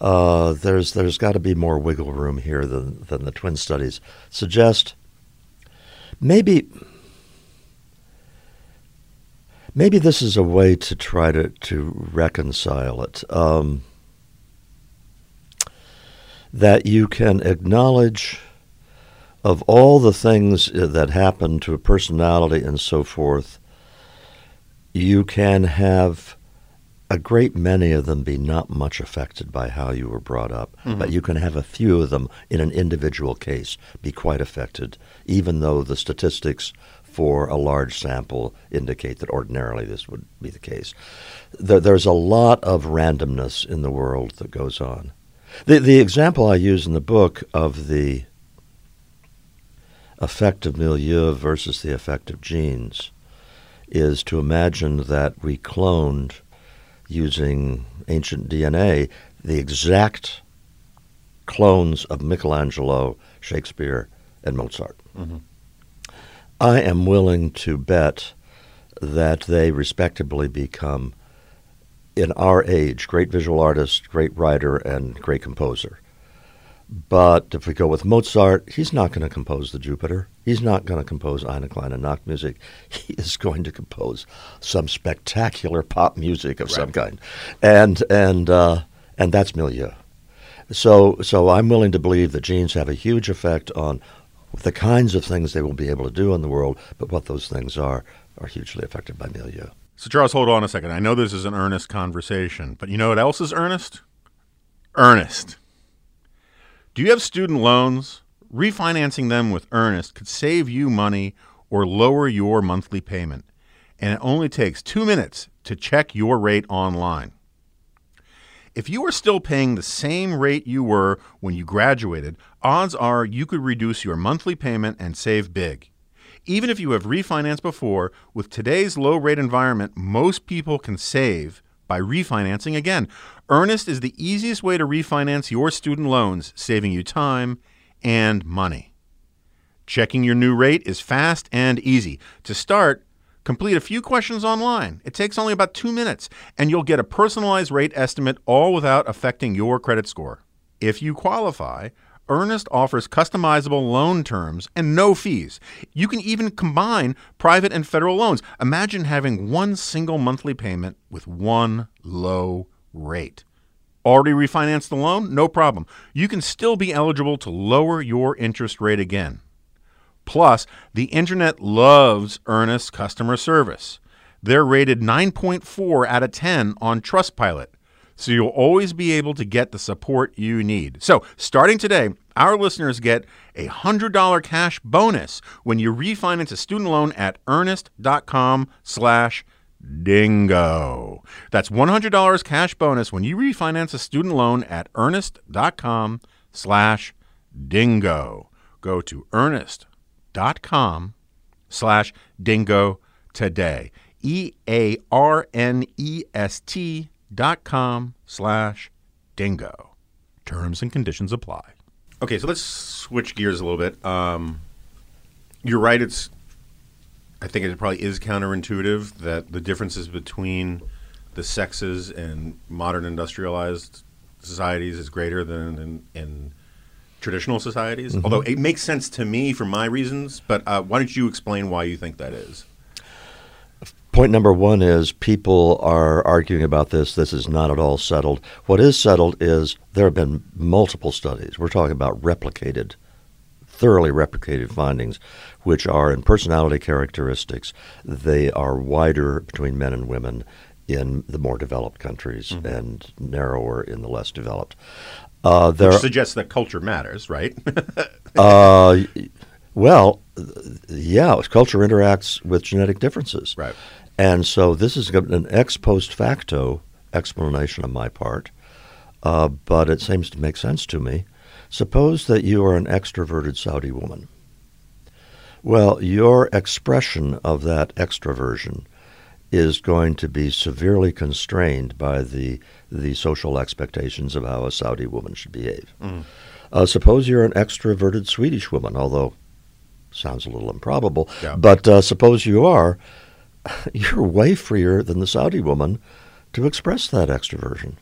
uh, there's there's got to be more wiggle room here than, than the twin studies suggest. Maybe maybe this is a way to try to, to reconcile it. Um, that you can acknowledge of all the things uh, that happen to a personality and so forth, you can have a great many of them be not much affected by how you were brought up, but you can have a few of them in an individual case be quite affected, even though the statistics for a large sample indicate that ordinarily this would be the case. There, there's a lot of randomness in the world that goes on. The, the example I use in the book of the effect of milieu versus the effect of genes is to imagine that we cloned using ancient DNA the exact clones of Michelangelo, Shakespeare, and Mozart. Mm-hmm. I am willing to bet that they respectably become, in our age, great visual artist, great writer, and great composer. But if we go with Mozart, he's not going to compose the Jupiter. He's not going to compose Eine kleine Nachtmusik. He is going to compose some spectacular pop music of right. some kind, and and uh, and that's milieu. So so I'm willing to believe that genes have a huge effect on the kinds of things they will be able to do in the world, but what those things are are hugely affected by milieu. So Charles, hold on a second. I know this is an earnest conversation, but you know what else is earnest? Earnest. Do you have student loans? Refinancing them with Earnest could save you money or lower your monthly payment. And it only takes two minutes to check your rate online. If you are still paying the same rate you were when you graduated, odds are you could reduce your monthly payment and save big. Even if you have refinanced before, with today's low rate environment, most people can save by refinancing again. Earnest is the easiest way to refinance your student loans, saving you time and money. Checking your new rate is fast and easy. To start, complete a few questions online. It takes only about two minutes, and you'll get a personalized rate estimate all without affecting your credit score. If you qualify, Earnest offers customizable loan terms and no fees. You can even combine private and federal loans. Imagine having one single monthly payment with one low rate. Already refinanced the loan? No problem. You can still be eligible to lower your interest rate again. Plus, the internet loves Earnest customer service. They're rated 9.4 out of 10 on Trustpilot so you'll always be able to get the support you need. So, starting today, our listeners get a $100 cash bonus when you refinance a student loan at earnest.com slash dingo. That's $100 cash bonus when you refinance a student loan at earnest.com slash dingo. Go to earnest.com slash dingo today. E A R N E S T dot com slash dingo. Terms and conditions apply. Okay, so let's switch gears a little bit. Um, you're right. It's I think it probably is counterintuitive that the differences between the sexes in modern industrialized societies is greater than in, in traditional societies. Mm-hmm. Although it makes sense to me for my reasons, but uh, why don't you explain why you think that is? Point number one is people are arguing about this. This is not at all settled. What is settled is there have been multiple studies. We're talking about replicated, thoroughly replicated findings, which are in personality characteristics. They are wider between men and women in the more developed countries mm-hmm. and narrower in the less developed. Uh, there Which suggests that culture matters, right? uh, well, yeah, culture interacts with genetic differences. Right. And so this is an ex post facto explanation on my part, uh, but it seems to make sense to me. Suppose that you are an extroverted Saudi woman. Well, your expression of that extroversion is going to be severely constrained by the the social expectations of how a Saudi woman should behave. Mm. Uh, suppose you're an extroverted Swedish woman, although sounds a little improbable. Yeah. But uh, suppose you are, you're way freer than the Saudi woman to express that extroversion.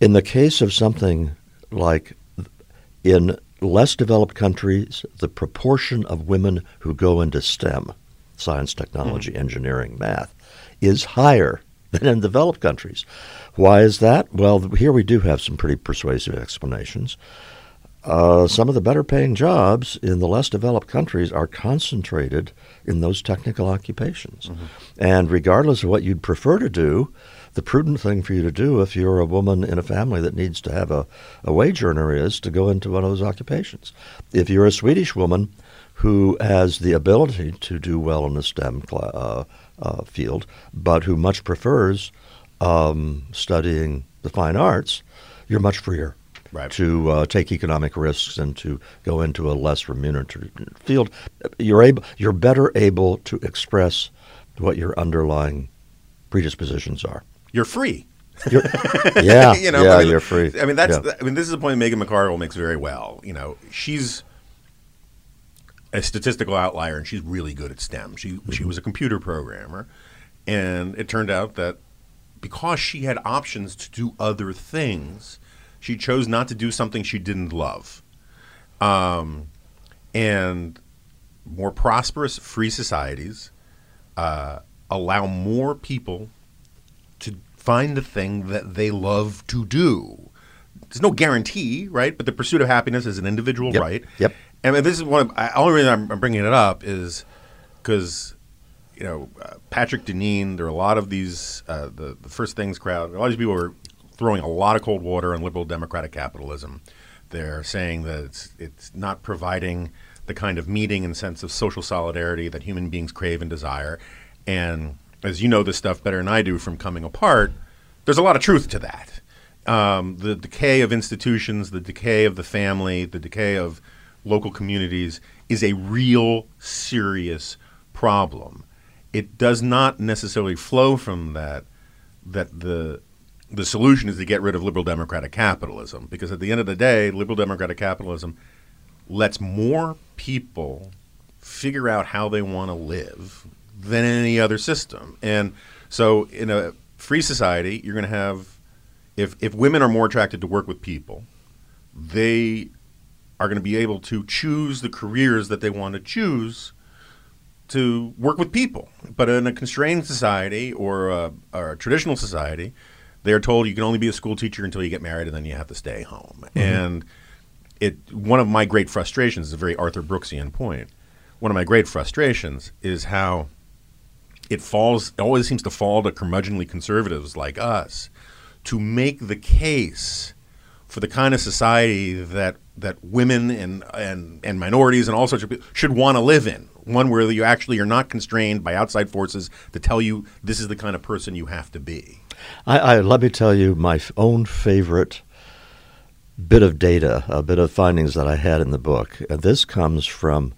In the case of something like in less developed countries, the proportion of women who go into STEM, science, technology, mm. engineering, math, is higher than in developed countries. Why is that? Well, here we do have some pretty persuasive explanations. Uh, some of the better paying jobs in the less developed countries are concentrated in those technical occupations. Mm-hmm. And regardless of what you'd prefer to do, the prudent thing for you to do if you're a woman in a family that needs to have a, a wage earner is to go into one of those occupations. If you're a Swedish woman who has the ability to do well in the STEM cl- uh, uh, field, but who much prefers um, studying the fine arts, you're much freer right. to uh, take economic risks and to go into a less remunerative field. You're able, you're better able to express what your underlying predispositions are. You're free. You're, yeah, you know, yeah, I mean, you're free. I mean, that's. Yeah. I mean, this is a point Megan McArdle makes very well. You know, she's a statistical outlier, and she's really good at STEM. She she was a computer programmer, and it turned out that because she had options to do other things, she chose not to do something she didn't love. Um, and more prosperous free societies uh, allow more people to find the thing that they love to do. There's no guarantee, right? But the pursuit of happiness is an individual Yep. right. Yep. And this is one. Of, I, only reason I'm, I'm bringing it up is because you know uh, Patrick Deneen. There are a lot of these uh, the the First Things crowd. A lot of these people are throwing a lot of cold water on liberal democratic capitalism. They're saying that it's it's not providing the kind of meeting and sense of social solidarity that human beings crave and desire. And as you know this stuff better than I do from coming apart, there's a lot of truth to that. Um, the decay of institutions, the decay of the family, the decay of local communities is a real serious problem. It does not necessarily flow from that that the the solution is to get rid of liberal democratic capitalism because at the end of the day, liberal democratic capitalism lets more people figure out how they want to live than any other system. And so in a free society, you're going to have if if women are more attracted to work with people, they are going to be able to choose the careers that they want to choose to work with people. But in a constrained society or a, or a traditional society, they are told you can only be a school teacher until you get married and then you have to stay home. Mm-hmm. And it one of my great frustrations is a very Arthur Brooksian point. One of my great frustrations is how it falls it always seems to fall to curmudgeonly conservatives like us to make the case for the kind of society that that women and and, and minorities and all sorts of people should want to live in. One where you actually are not constrained by outside forces to tell you this is the kind of person you have to be. I, I let me tell you my own favorite bit of data, a bit of findings that I had in the book. And this comes from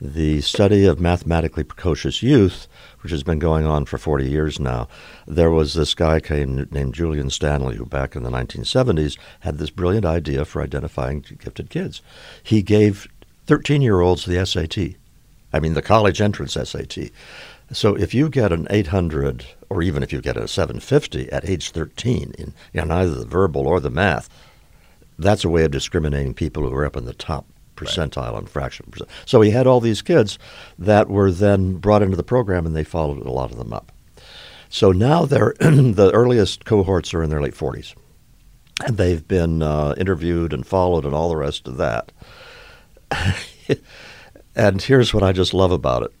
the study of mathematically precocious youth, which has been going on for 40 years now. There was this guy came, named Julian Stanley who, back in the 1970s, had this brilliant idea for identifying gifted kids. He gave 13 year olds the SAT. I mean, the college entrance SAT. So if you get an 800, or even if you get a 750 at age 13 in you know, either the verbal or the math, that's a way of discriminating people who are up in the top percentile and fraction. So he had all these kids that were then brought into the program, and they followed a lot of them up. So now they're the earliest cohorts are in their late 40s, and they've been uh, interviewed and followed and all the rest of that. and here's what I just love about it.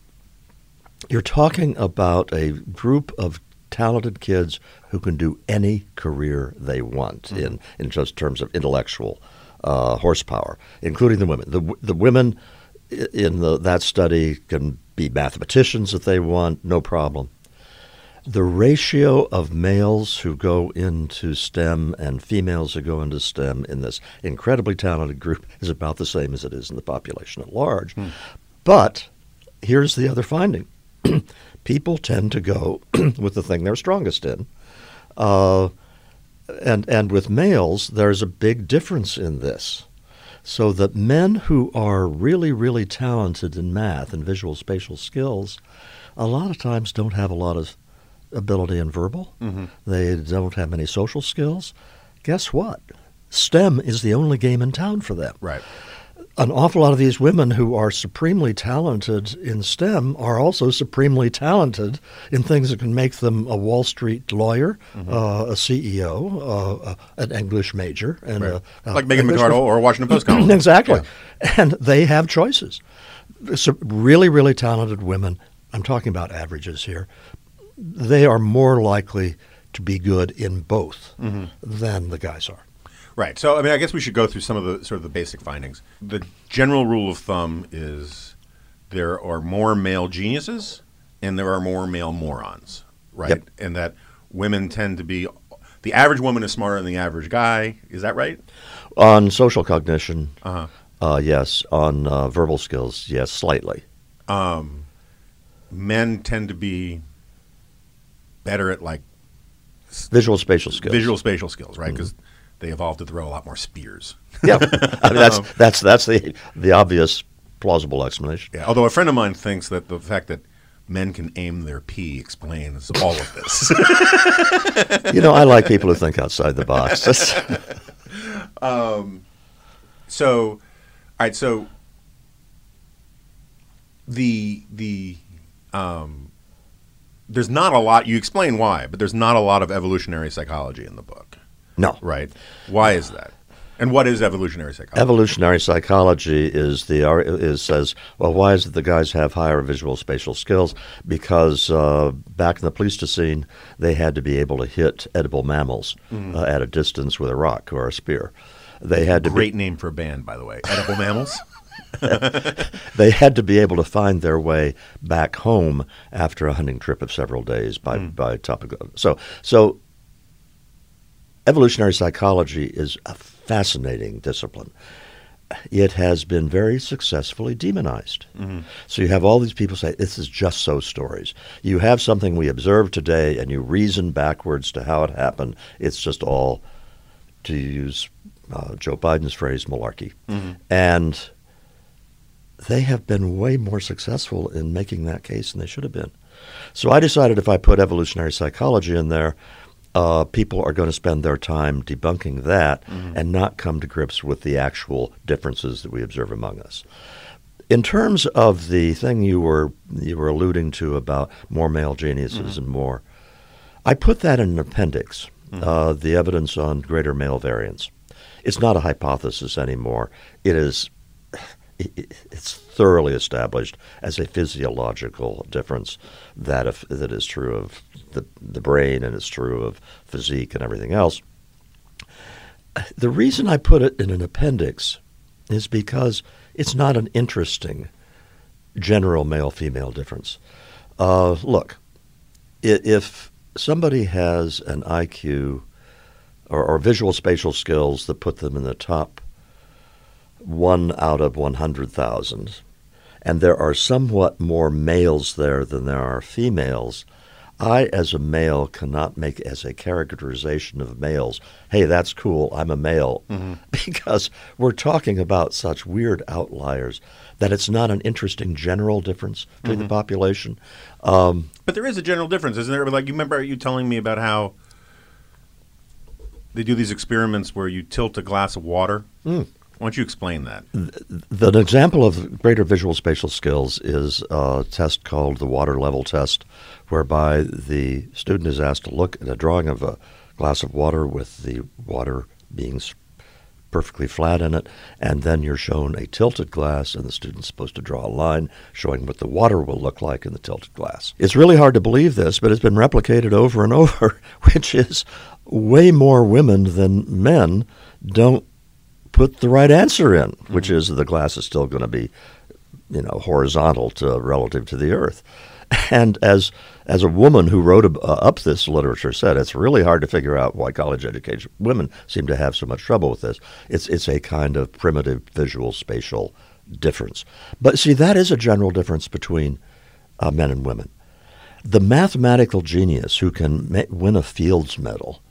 You're talking about a group of talented kids who can do any career they want in, in just terms of intellectual uh, horsepower, including the women. The, the women in the, that study can be mathematicians if they want, no problem. The ratio of males who go into STEM and females who go into STEM in this incredibly talented group is about the same as it is in the population at large. But here's the other finding people tend to go with the thing they're strongest in. Uh, and, and with males, there's a big difference in this. So that men who are really, really talented in math and visual spatial skills, a lot of times don't have a lot of ability in verbal. They don't have many social skills. Guess what? STEM is the only game in town for them Right. An awful lot of these women who are supremely talented in STEM are also supremely talented in things that can make them a Wall Street lawyer, uh, a CEO, uh, an English major, and Right. a, a like Megan English McArdle or a Washington Post columnist. exactly. Yeah. And they have choices. So really, really talented women, I'm talking about averages here, they are more likely to be good in both Mm-hmm. than the guys are. Right. So, I mean, I guess we should go through some of the sort of the basic findings. The general rule of thumb is there are more male geniuses and there are more male morons, right? Yep. And that women tend to be the average woman is smarter than the average guy. Is that right? On social cognition, Uh-huh. uh, yes. On uh, verbal skills, yes, slightly. Men tend to be better at like Visual spatial skills. visual spatial skills, right? Because they evolved to throw a lot more spears. Yeah, I mean, that's that's that's the the obvious plausible explanation. Yeah, although a friend of mine thinks that the fact that men can aim their pee explains all of this. you know, I like people who think outside the box. um, so, all right, so the the um, there's not a lot. You explain why, but there's not a lot of evolutionary psychology in the book, no. right? Why is that? And what is evolutionary psychology? Evolutionary psychology is the is says well why is it the guys have higher visual spatial skills because uh, back in the Pleistocene they had to be able to hit edible mammals uh, at a distance with a rock or a spear. They had to be, Great name for a band, by the way. Edible mammals. they had to be able to find their way back home after a hunting trip of several days by by topical. So so evolutionary psychology is a fascinating discipline. It has been very successfully demonized. So you have all these people say this is just so stories. You have something we observe today, and you reason backwards to how it happened. It's just all, to use uh, Joe Biden's phrase, malarkey. And they have been way more successful in making that case than they should have been. So I decided if I put evolutionary psychology in there, uh, people are going to spend their time debunking that and not come to grips with the actual differences that we observe among us. In terms of the thing you were you were alluding to about more male geniuses and more, I put that in an appendix. Uh, the evidence on greater male variance. It's not a hypothesis anymore. It is it- it- it's thoroughly established as a physiological difference that if, that is true of the the brain and it's true of physique and everything else. The reason I put it in an appendix is because it's not an interesting general male female difference. Uh, look, if somebody has an IQ or, or visual spatial skills that put them in the top one out of 100,000, and there are somewhat more males there than there are females, I, as a male, cannot make as a characterization of males, hey, that's cool, I'm a male, because we're talking about such weird outliers that it's not an interesting general difference between the population. Um, But there is a general difference, isn't there? Like you remember you telling me about how they do these experiments where you tilt a glass of water. Mm. Why don't you explain that? The, an example of greater visual spatial skills is a test called the water level test, whereby the student is asked to look at a drawing of a glass of water with the water being perfectly flat in it, and then you're shown a tilted glass, and the student's supposed to draw a line showing what the water will look like in the tilted glass. It's really hard to believe this, but it's been replicated over and over, which is way more women than men don't put the right answer in, which is the glass is still going to be, you know, horizontal to relative to the earth. And as as a woman who wrote ab- uh, up this literature said, it's really hard to figure out why college educated women seem to have so much trouble with this. It's it's a kind of primitive visual spatial difference. But see, that is a general difference between uh, men and women. The mathematical genius who can ma- win a Fields Medal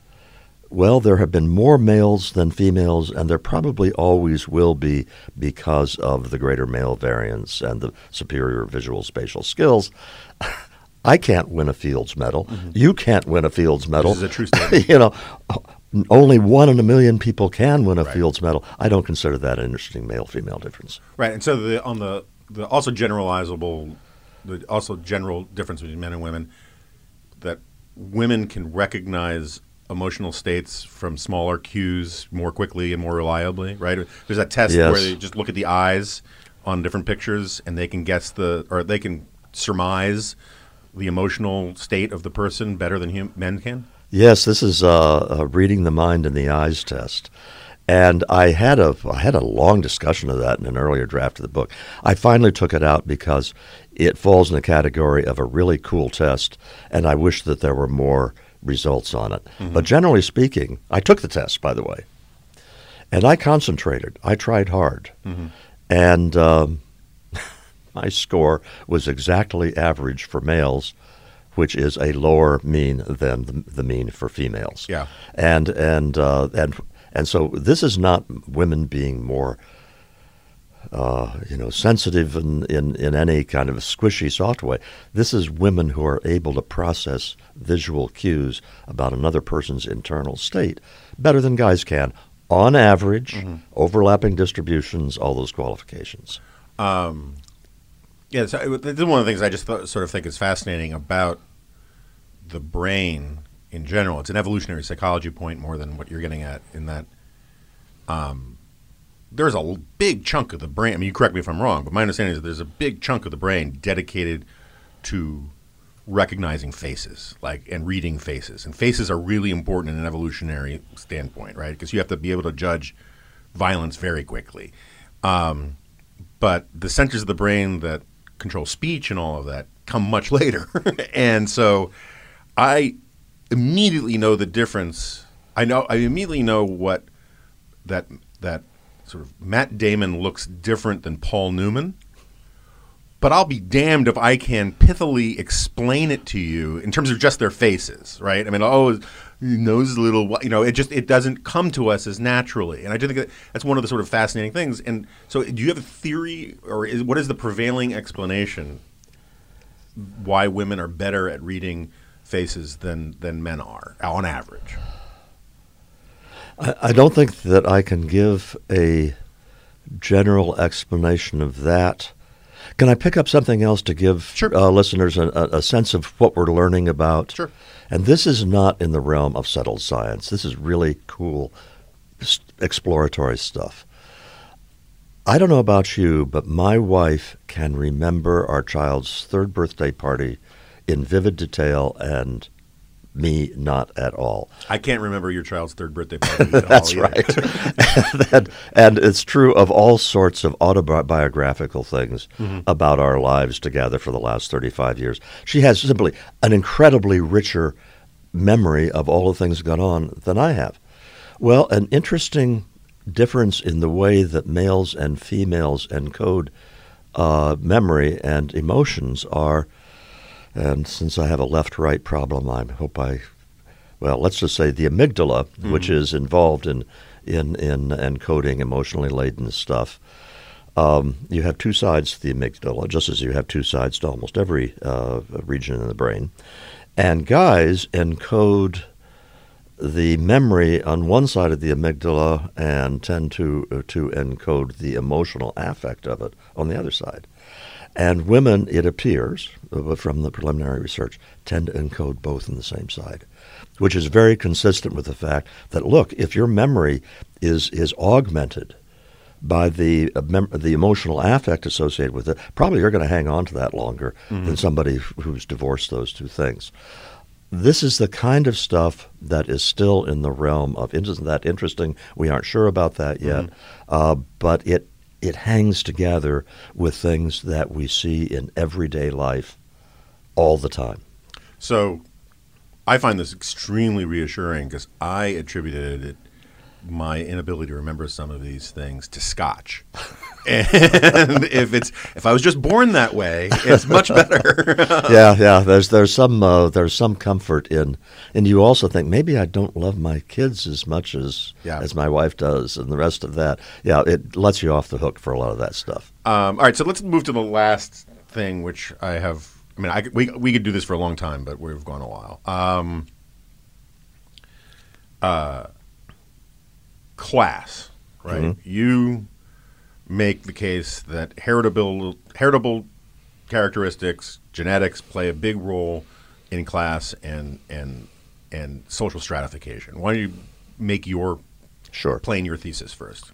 well, there have been more males than females, and there probably always will be because of the greater male variance and the superior visual spatial skills. I can't win a Fields Medal. Mm-hmm. You can't win a Fields Medal. This is a true statement. you know, only one in a million people can win a Right. Fields Medal. I don't consider that an interesting male-female difference. Right, and so the on the the also generalizable, the also general difference between men and women, that women can recognize emotional states from smaller cues more quickly and more reliably. Right, there's that test Yes. where they just look at the eyes on different pictures and they can guess the or they can surmise the emotional state of the person better than hum- men can. Yes, this is uh, a reading the mind and the eyes test. And I had a I had a long discussion of that in an earlier draft of the book. I finally took it out because it falls in the category of a really cool test, and I wish that there were more results on it. But generally speaking, I took the test, by the way, and I concentrated. I tried hard, and um, my score was exactly average for males, which is a lower mean than the, the mean for females. Yeah. and and uh, and and so this is not women being more uh, you know, sensitive in, in, in any kind of squishy, soft way. This is women who are able to process visual cues about another person's internal state better than guys can, on average, mm-hmm. overlapping distributions, all those qualifications. Um, yeah, so this is one of the things I just th- sort of think is fascinating about the brain in general. It's an evolutionary psychology point more than what you're getting at in that. Um, there's a big chunk of the brain. I mean, you correct me if I'm wrong, but my understanding is there's a big chunk of the brain dedicated to recognizing faces, like and reading faces. And faces are really important in an evolutionary standpoint, right? Because you have to be able to judge violence very quickly. Um, but the centers of the brain that control speech and all of that come much later, and so I immediately know the difference. I know I immediately know what that that sort of Matt Damon looks different than Paul Newman. But I'll be damned if I can pithily explain it to you in terms of just their faces, right? I mean, oh, nose little, you know, it just it doesn't come to us as naturally, and I do think that that's one of the sort of fascinating things. And so, do you have a theory, or is, what is the prevailing explanation why women are better at reading faces than than men are on average? I, I don't think that I can give a general explanation of that. Can I pick up something else to give sure. uh, listeners a, a, sense of what we're learning about? Sure. And this is not in the realm of settled science. This is really cool, exploratory stuff. I don't know about you, but my wife can remember our child's third birthday party in vivid detail and me not at all. I can't remember your child's third birthday party. That's right. and, and, it's true of all sorts of autobiographical things mm-hmm. about our lives together for the last 35 years. She has simply an incredibly richer memory of all the things that gone on than I have. Well, an interesting difference in the way that males and females encode uh, memory and emotions are – and since I have a left right problem, I hope I, well, let's just say the amygdala, mm-hmm. which is involved in, in, in encoding emotionally laden stuff. Um, you have two sides to the amygdala, just as you have two sides to almost every uh, region in the brain. And guys encode the memory on one side of the amygdala and tend to uh, to encode the emotional affect of it on the other side. And women, it appears, uh, from the preliminary research, tend to encode both in the same side, which is very consistent with the fact that, look, if your memory is, is augmented by the, uh, mem- the emotional affect associated with it, probably you're going to hang on to that longer mm-hmm. than somebody who's divorced those two things. This is the kind of stuff that is still in the realm of isn't that interesting? We aren't sure about that yet, mm-hmm. uh, but it it hangs together with things that we see in everyday life all the time. So I find this extremely reassuring because I attributed it my inability to remember some of these things to scotch. and if it's if I was just born that way, it's much better. yeah, yeah. There's there's some uh, there's some comfort in, and you also think maybe I don't love my kids as much as yeah. as my wife does, and the rest of that. Yeah, it lets you off the hook for a lot of that stuff. Um, all right, so let's move to the last thing, which I have. I mean, I, we we could do this for a long time, but we've gone a while. Um, uh, class, right? Mm-hmm. You make the case that heritable heritable characteristics, genetics play a big role in class and and and social stratification. Why don't you make your sure playing your thesis first?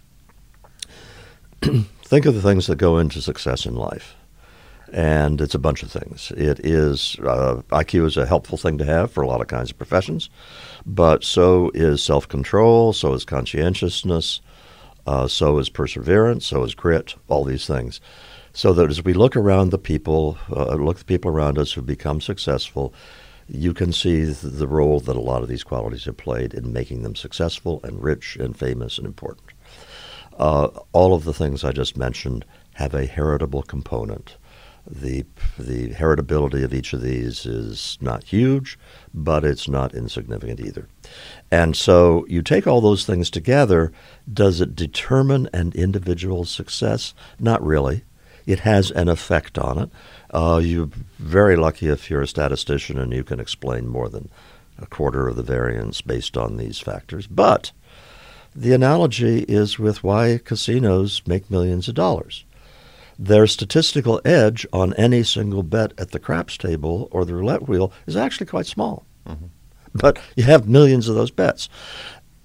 Think of the things that go into success in life and it's a bunch of things. It is uh, IQ is a helpful thing to have for a lot of kinds of professions, but so is self control, so is conscientiousness, uh, so is perseverance, so is grit. All these things. So that as we look around the people, uh, look the people around us who become successful, you can see the role that a lot of these qualities have played in making them successful and rich and famous and important. Uh, all of the things I just mentioned have a heritable component the the heritability of each of these is not huge, but it's not insignificant either. And so you take all those things together. Does it determine an individual's success? Not really. It has an effect on it. Uh, you're very lucky if you're a statistician and you can explain more than a quarter of the variance based on these factors. But the analogy is with why casinos make millions of dollars. Their statistical edge on any single bet at the craps table or the roulette wheel is actually quite small. Mm-hmm. But you have millions of those bets.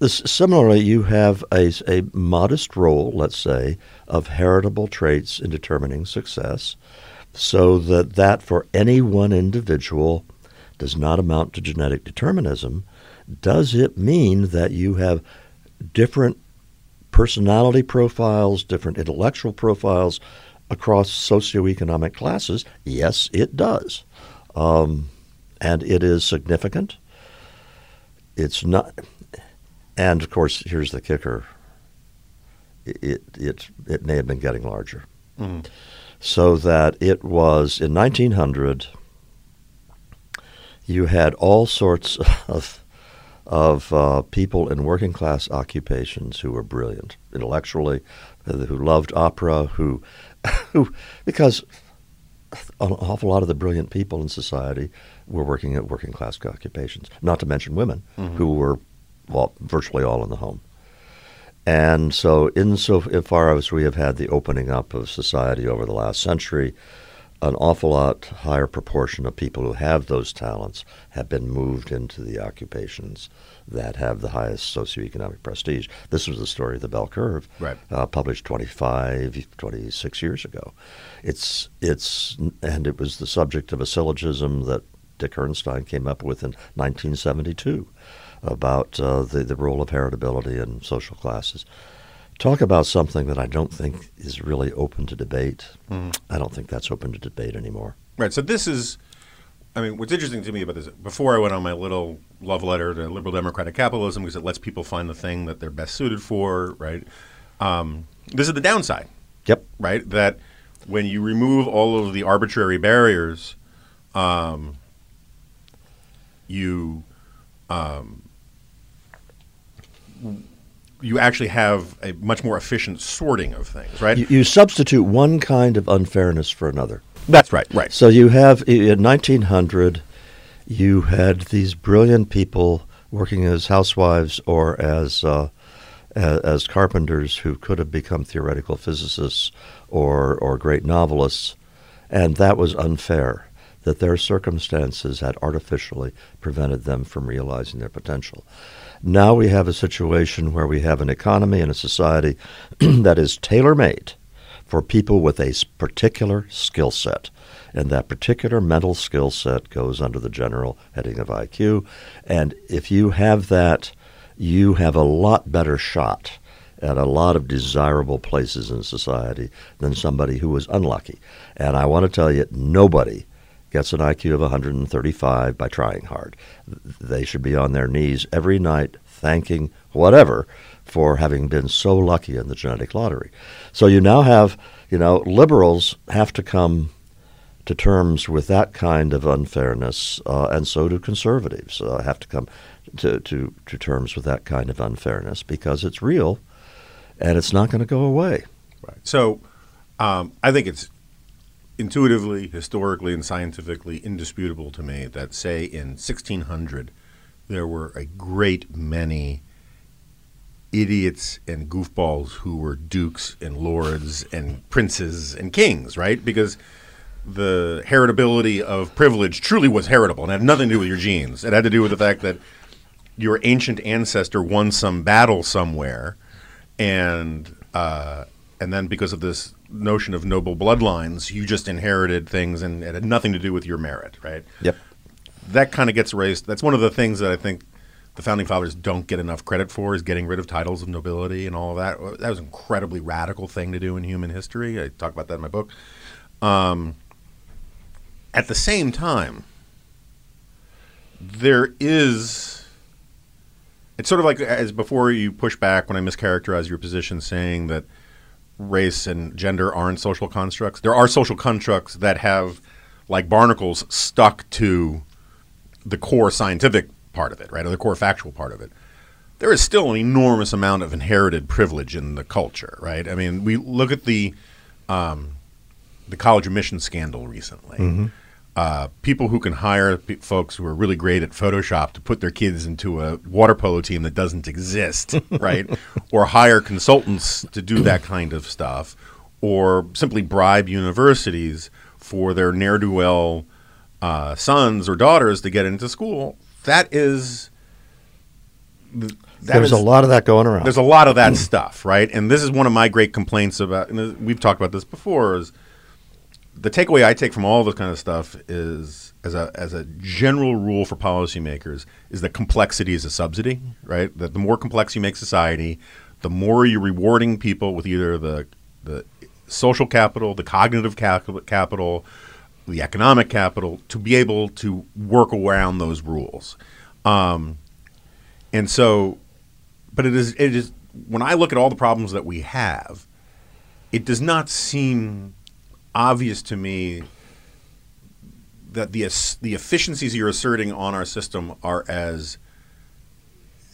This, similarly, you have a, a modest role, let's say, of heritable traits in determining success, so that that for any one individual does not amount to genetic determinism. Does it mean that you have different personality profiles, different intellectual profiles across socioeconomic classes? Yes, it does. Um, and it is significant. It's not, and of course, here's the kicker. It it it may have been getting larger, mm. so that it was in 1900. You had all sorts of of uh, people in working class occupations who were brilliant intellectually, who loved opera, who, who because an awful lot of the brilliant people in society were working at working class occupations, not to mention women mm-hmm. who were well, virtually all in the home. And so, insofar as we have had the opening up of society over the last century, an awful lot higher proportion of people who have those talents have been moved into the occupations that have the highest socioeconomic prestige. This was the story of the bell curve, right. uh, published 25, 26 years ago. It's it's and it was the subject of a syllogism that Dick Herrnstein came up with in 1972 about uh, the the role of heritability in social classes talk about something that I don't think is really open to debate. Mm. I don't think that's open to debate anymore. Right. So this is, I mean, what's interesting to me about this, before I went on my little love letter to liberal democratic capitalism, because it lets people find the thing that they're best suited for, right? Um, this is the downside. Yep. Right? That when you remove all of the arbitrary barriers, um, you um, you actually have a much more efficient sorting of things, right? You, you, substitute one kind of unfairness for another. That's right, right. So you have in 1900, you had these brilliant people working as housewives or as uh, as, carpenters who could have become theoretical physicists or or great novelists, and that was unfair. That their circumstances had artificially prevented them from realizing their potential. Now we have a situation where we have an economy and a society that is tailor made for people with a particular skill set. And that particular mental skill set goes under the general heading of IQ. And if you have that, you have a lot better shot at a lot of desirable places in society than somebody who was unlucky. And I want to tell you, nobody gets an IQ of 135 by trying hard. They should be on their knees every night thanking whatever for having been so lucky in the genetic lottery. So you now have, you know, liberals have to come to terms with that kind of unfairness, uh, and so do conservatives uh, have to come to, to, to terms with that kind of unfairness because it's real and it's not going to go away. Right. So um, I think it's intuitively, historically, and scientifically indisputable to me that, say, in 1600, there were a great many idiots and goofballs who were dukes and lords and princes and kings, right? Because the heritability of privilege truly was heritable and had nothing to do with your genes. It had to do with the fact that your ancient ancestor won some battle somewhere, and uh, and then because of this notion of noble bloodlines, you just inherited things and it had nothing to do with your merit, right? Yep. That kind of gets raised. That's one of the things that I think the founding fathers don't get enough credit for is getting rid of titles of nobility and all of that. That was an incredibly radical thing to do in human history. I talk about that in my book. Um, at the same time, there is. It's sort of like as before you push back when I mischaracterize your position, saying that race and gender aren't social constructs. There are social constructs that have, like barnacles, stuck to the core scientific part of it, right, or the core factual part of it, there is still an enormous amount of inherited privilege in the culture, right? I mean, we look at the um, the college admission scandal recently. Uh, people who can hire p- folks who are really great at Photoshop to put their kids into a water polo team that doesn't exist, right? Or hire consultants to do that kind of stuff, or simply bribe universities for their ne'er do well uh, sons or daughters to get into school. That is. that There's is- a lot of that going around. there's a lot of that hmm. stuff, right? And this is one of my great complaints about. And we've talked about this before. Is the takeaway I take from all this kind of stuff is, as a as a general rule for policymakers, is that complexity is a subsidy, right? That the more complex you make society, the more you're rewarding people with either the the social capital, the cognitive capital, capital the economic capital to be able to work around those rules. Um, and so, but it is it is when I look at all the problems that we have, it does not seem obvious to me that the the efficiencies you're asserting on our system are as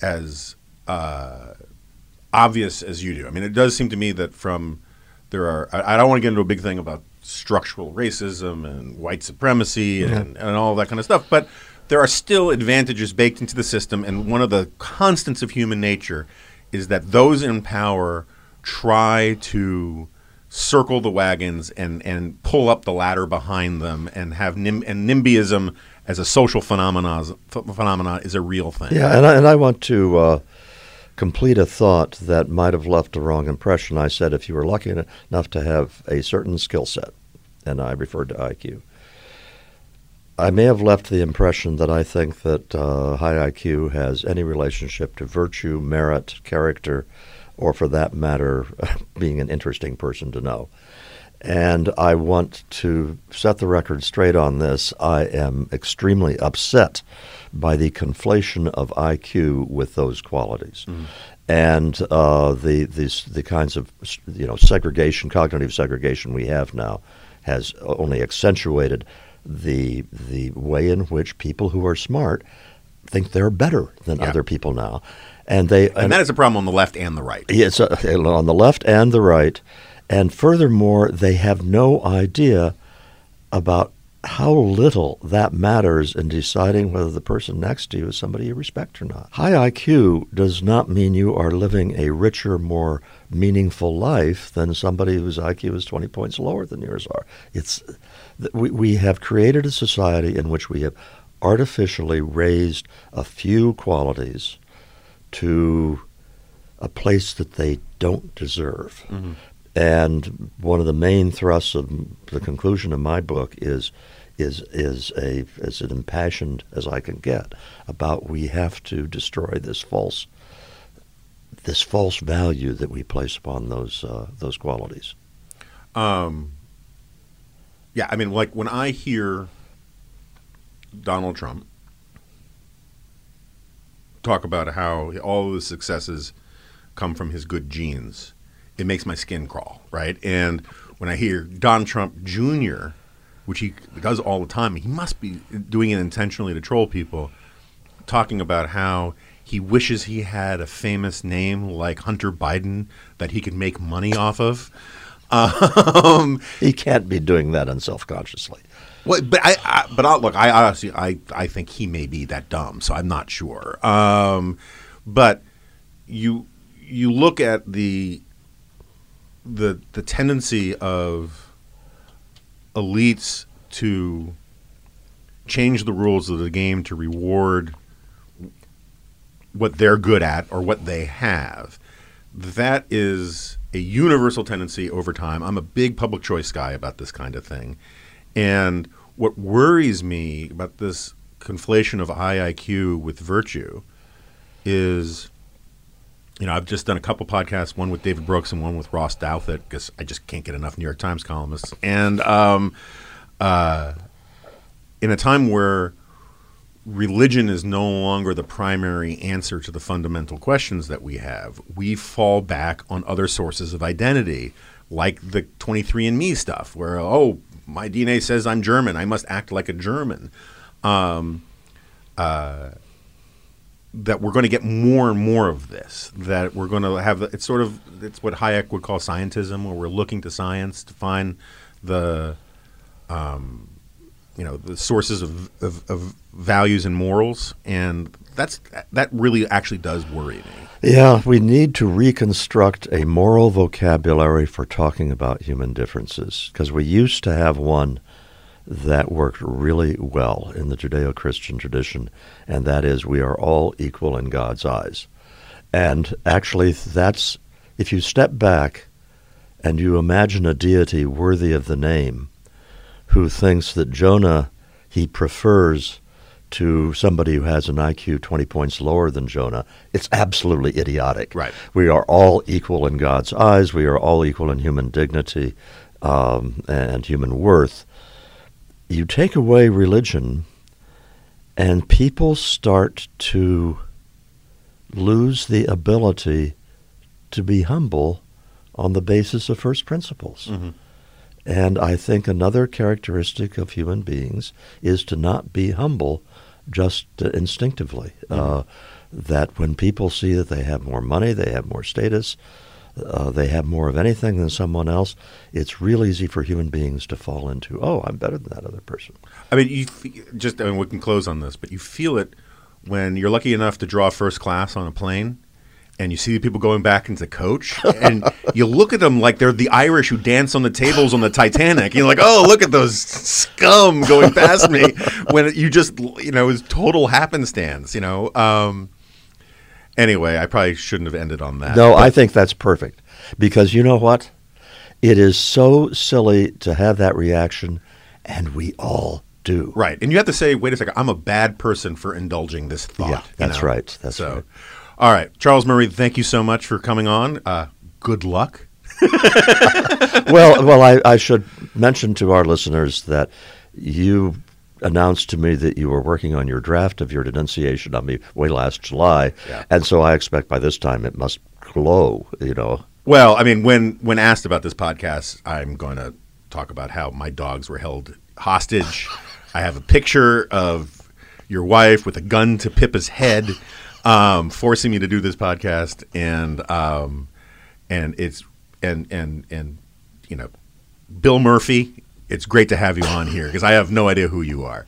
as uh, obvious as you do. I mean, it does seem to me that from there are. I, I don't want to get into a big thing about structural racism and white supremacy and, and all that kind of stuff, but there are still advantages baked into the system, and one of the constants of human nature is that those in power try to circle the wagons and, and pull up the ladder behind them and have nim- and NIMBYism as a social phenomena phenomena is a real thing. Yeah, and I, and I want to uh, complete a thought that might have left a wrong impression. I said if you were lucky enough to have a certain skill set, and I referred to IQ, I may have left the impression that I think that uh, high IQ has any relationship to virtue, merit, character, or for that matter, being an interesting person to know. And I want to set the record straight on this. I am extremely upset by the conflation of IQ with those qualities. And uh, the, the the kinds of you know segregation, cognitive segregation we have now, has only accentuated the the way in which people who are smart think they're better than Yeah. other people now, and they And that is a problem on the left and the right. Yes, uh, on the left and the right. And furthermore, they have no idea about how little that matters in deciding whether the person next to you is somebody you respect or not. High IQ does not mean you are living a richer, more meaningful life than somebody whose IQ is 20 points lower than yours are. It's we, we have created a society in which we have artificially raised a few qualities to a place that they don't deserve. Mm-hmm. And one of the main thrusts of the conclusion of my book is is is a as impassioned as I can get about we have to destroy this false this false value that we place upon those uh, those qualities. Um, yeah, I mean, like when I hear Donald Trump talk about how all of the successes come from his good genes, it makes my skin crawl, right? And when I hear Don Trump Jr., which he does all the time, he must be doing it intentionally to troll people, talking about how he wishes he had a famous name like Hunter Biden that he could make money off of. Um, He can't be doing that unselfconsciously. well, but I, I but I, look, I honestly, I, I think he may be that dumb, so I'm not sure. Um, but you you look at the the the tendency of elites to change the rules of the game to reward what they're good at or what they have. That is a universal tendency over time. I'm a big public choice guy about this kind of thing. And what worries me about this conflation of high IQ with virtue is, you know, I've just done a couple podcasts, one with David Brooks and one with Ross Douthat, because I just can't get enough New York Times columnists. And um, uh, in a time where religion is no longer the primary answer to the fundamental questions that we have, we fall back on other sources of identity, like the 23andMe stuff, where, oh, my DNA says I'm German. I must act like a German. Um, uh, that we're going to get more and more of this. That we're going to have it's sort of it's what Hayek would call scientism, where we're looking to science to find the um, you know the sources of, of, of values and morals, and that's that really actually does worry me. Yeah, we need to reconstruct a moral vocabulary for talking about human differences because we used to have one that worked really well in the Judeo Christian tradition, and that is we are all equal in God's eyes. And actually, that's if you step back and you imagine a deity worthy of the name who thinks that Jonah he prefers to somebody who has an IQ 20 points lower than Jonah, it's absolutely idiotic. Right. We are all equal in God's eyes. We are all equal in human dignity um, and human worth. You take away religion, and people start to lose the ability to be humble on the basis of first principles. Mm-hmm. And I think another characteristic of human beings is to not be humble just uh, instinctively. Mm-hmm. Uh, that when people see that they have more money, they have more status, uh, they have more of anything than someone else, it's real easy for human beings to fall into, oh, I'm better than that other person. I mean, you f- just I mean, we can close on this, but you feel it when you're lucky enough to draw first class on a plane. And you see the people going back into coach, and you look at them like they're the Irish who dance on the tables on the Titanic. You're like, oh, look at those scum going past me. When you just, you know, was total happenstance. You know. Um, anyway, I probably shouldn't have ended on that. No, I think that's perfect because you know what? It is so silly to have that reaction, and we all do. Right, and you have to say, wait a second, I'm a bad person for indulging this thought. Yeah, you that's know? right. That's so, right. all right, Charles Murray, thank you so much for coming on. Uh, good luck. well, well, I, I should mention to our listeners that you announced to me that you were working on your draft of your denunciation on me way last July, Yeah. and so I expect by this time it must glow. You know. Well, I mean, when when asked about this podcast, I'm going to talk about how my dogs were held hostage. I have a picture of your wife with a gun to Pippa's head, um, forcing me to do this podcast, and um, and it's and and and you know, Bill Murphy. It's great to have you on here because I have no idea who you are.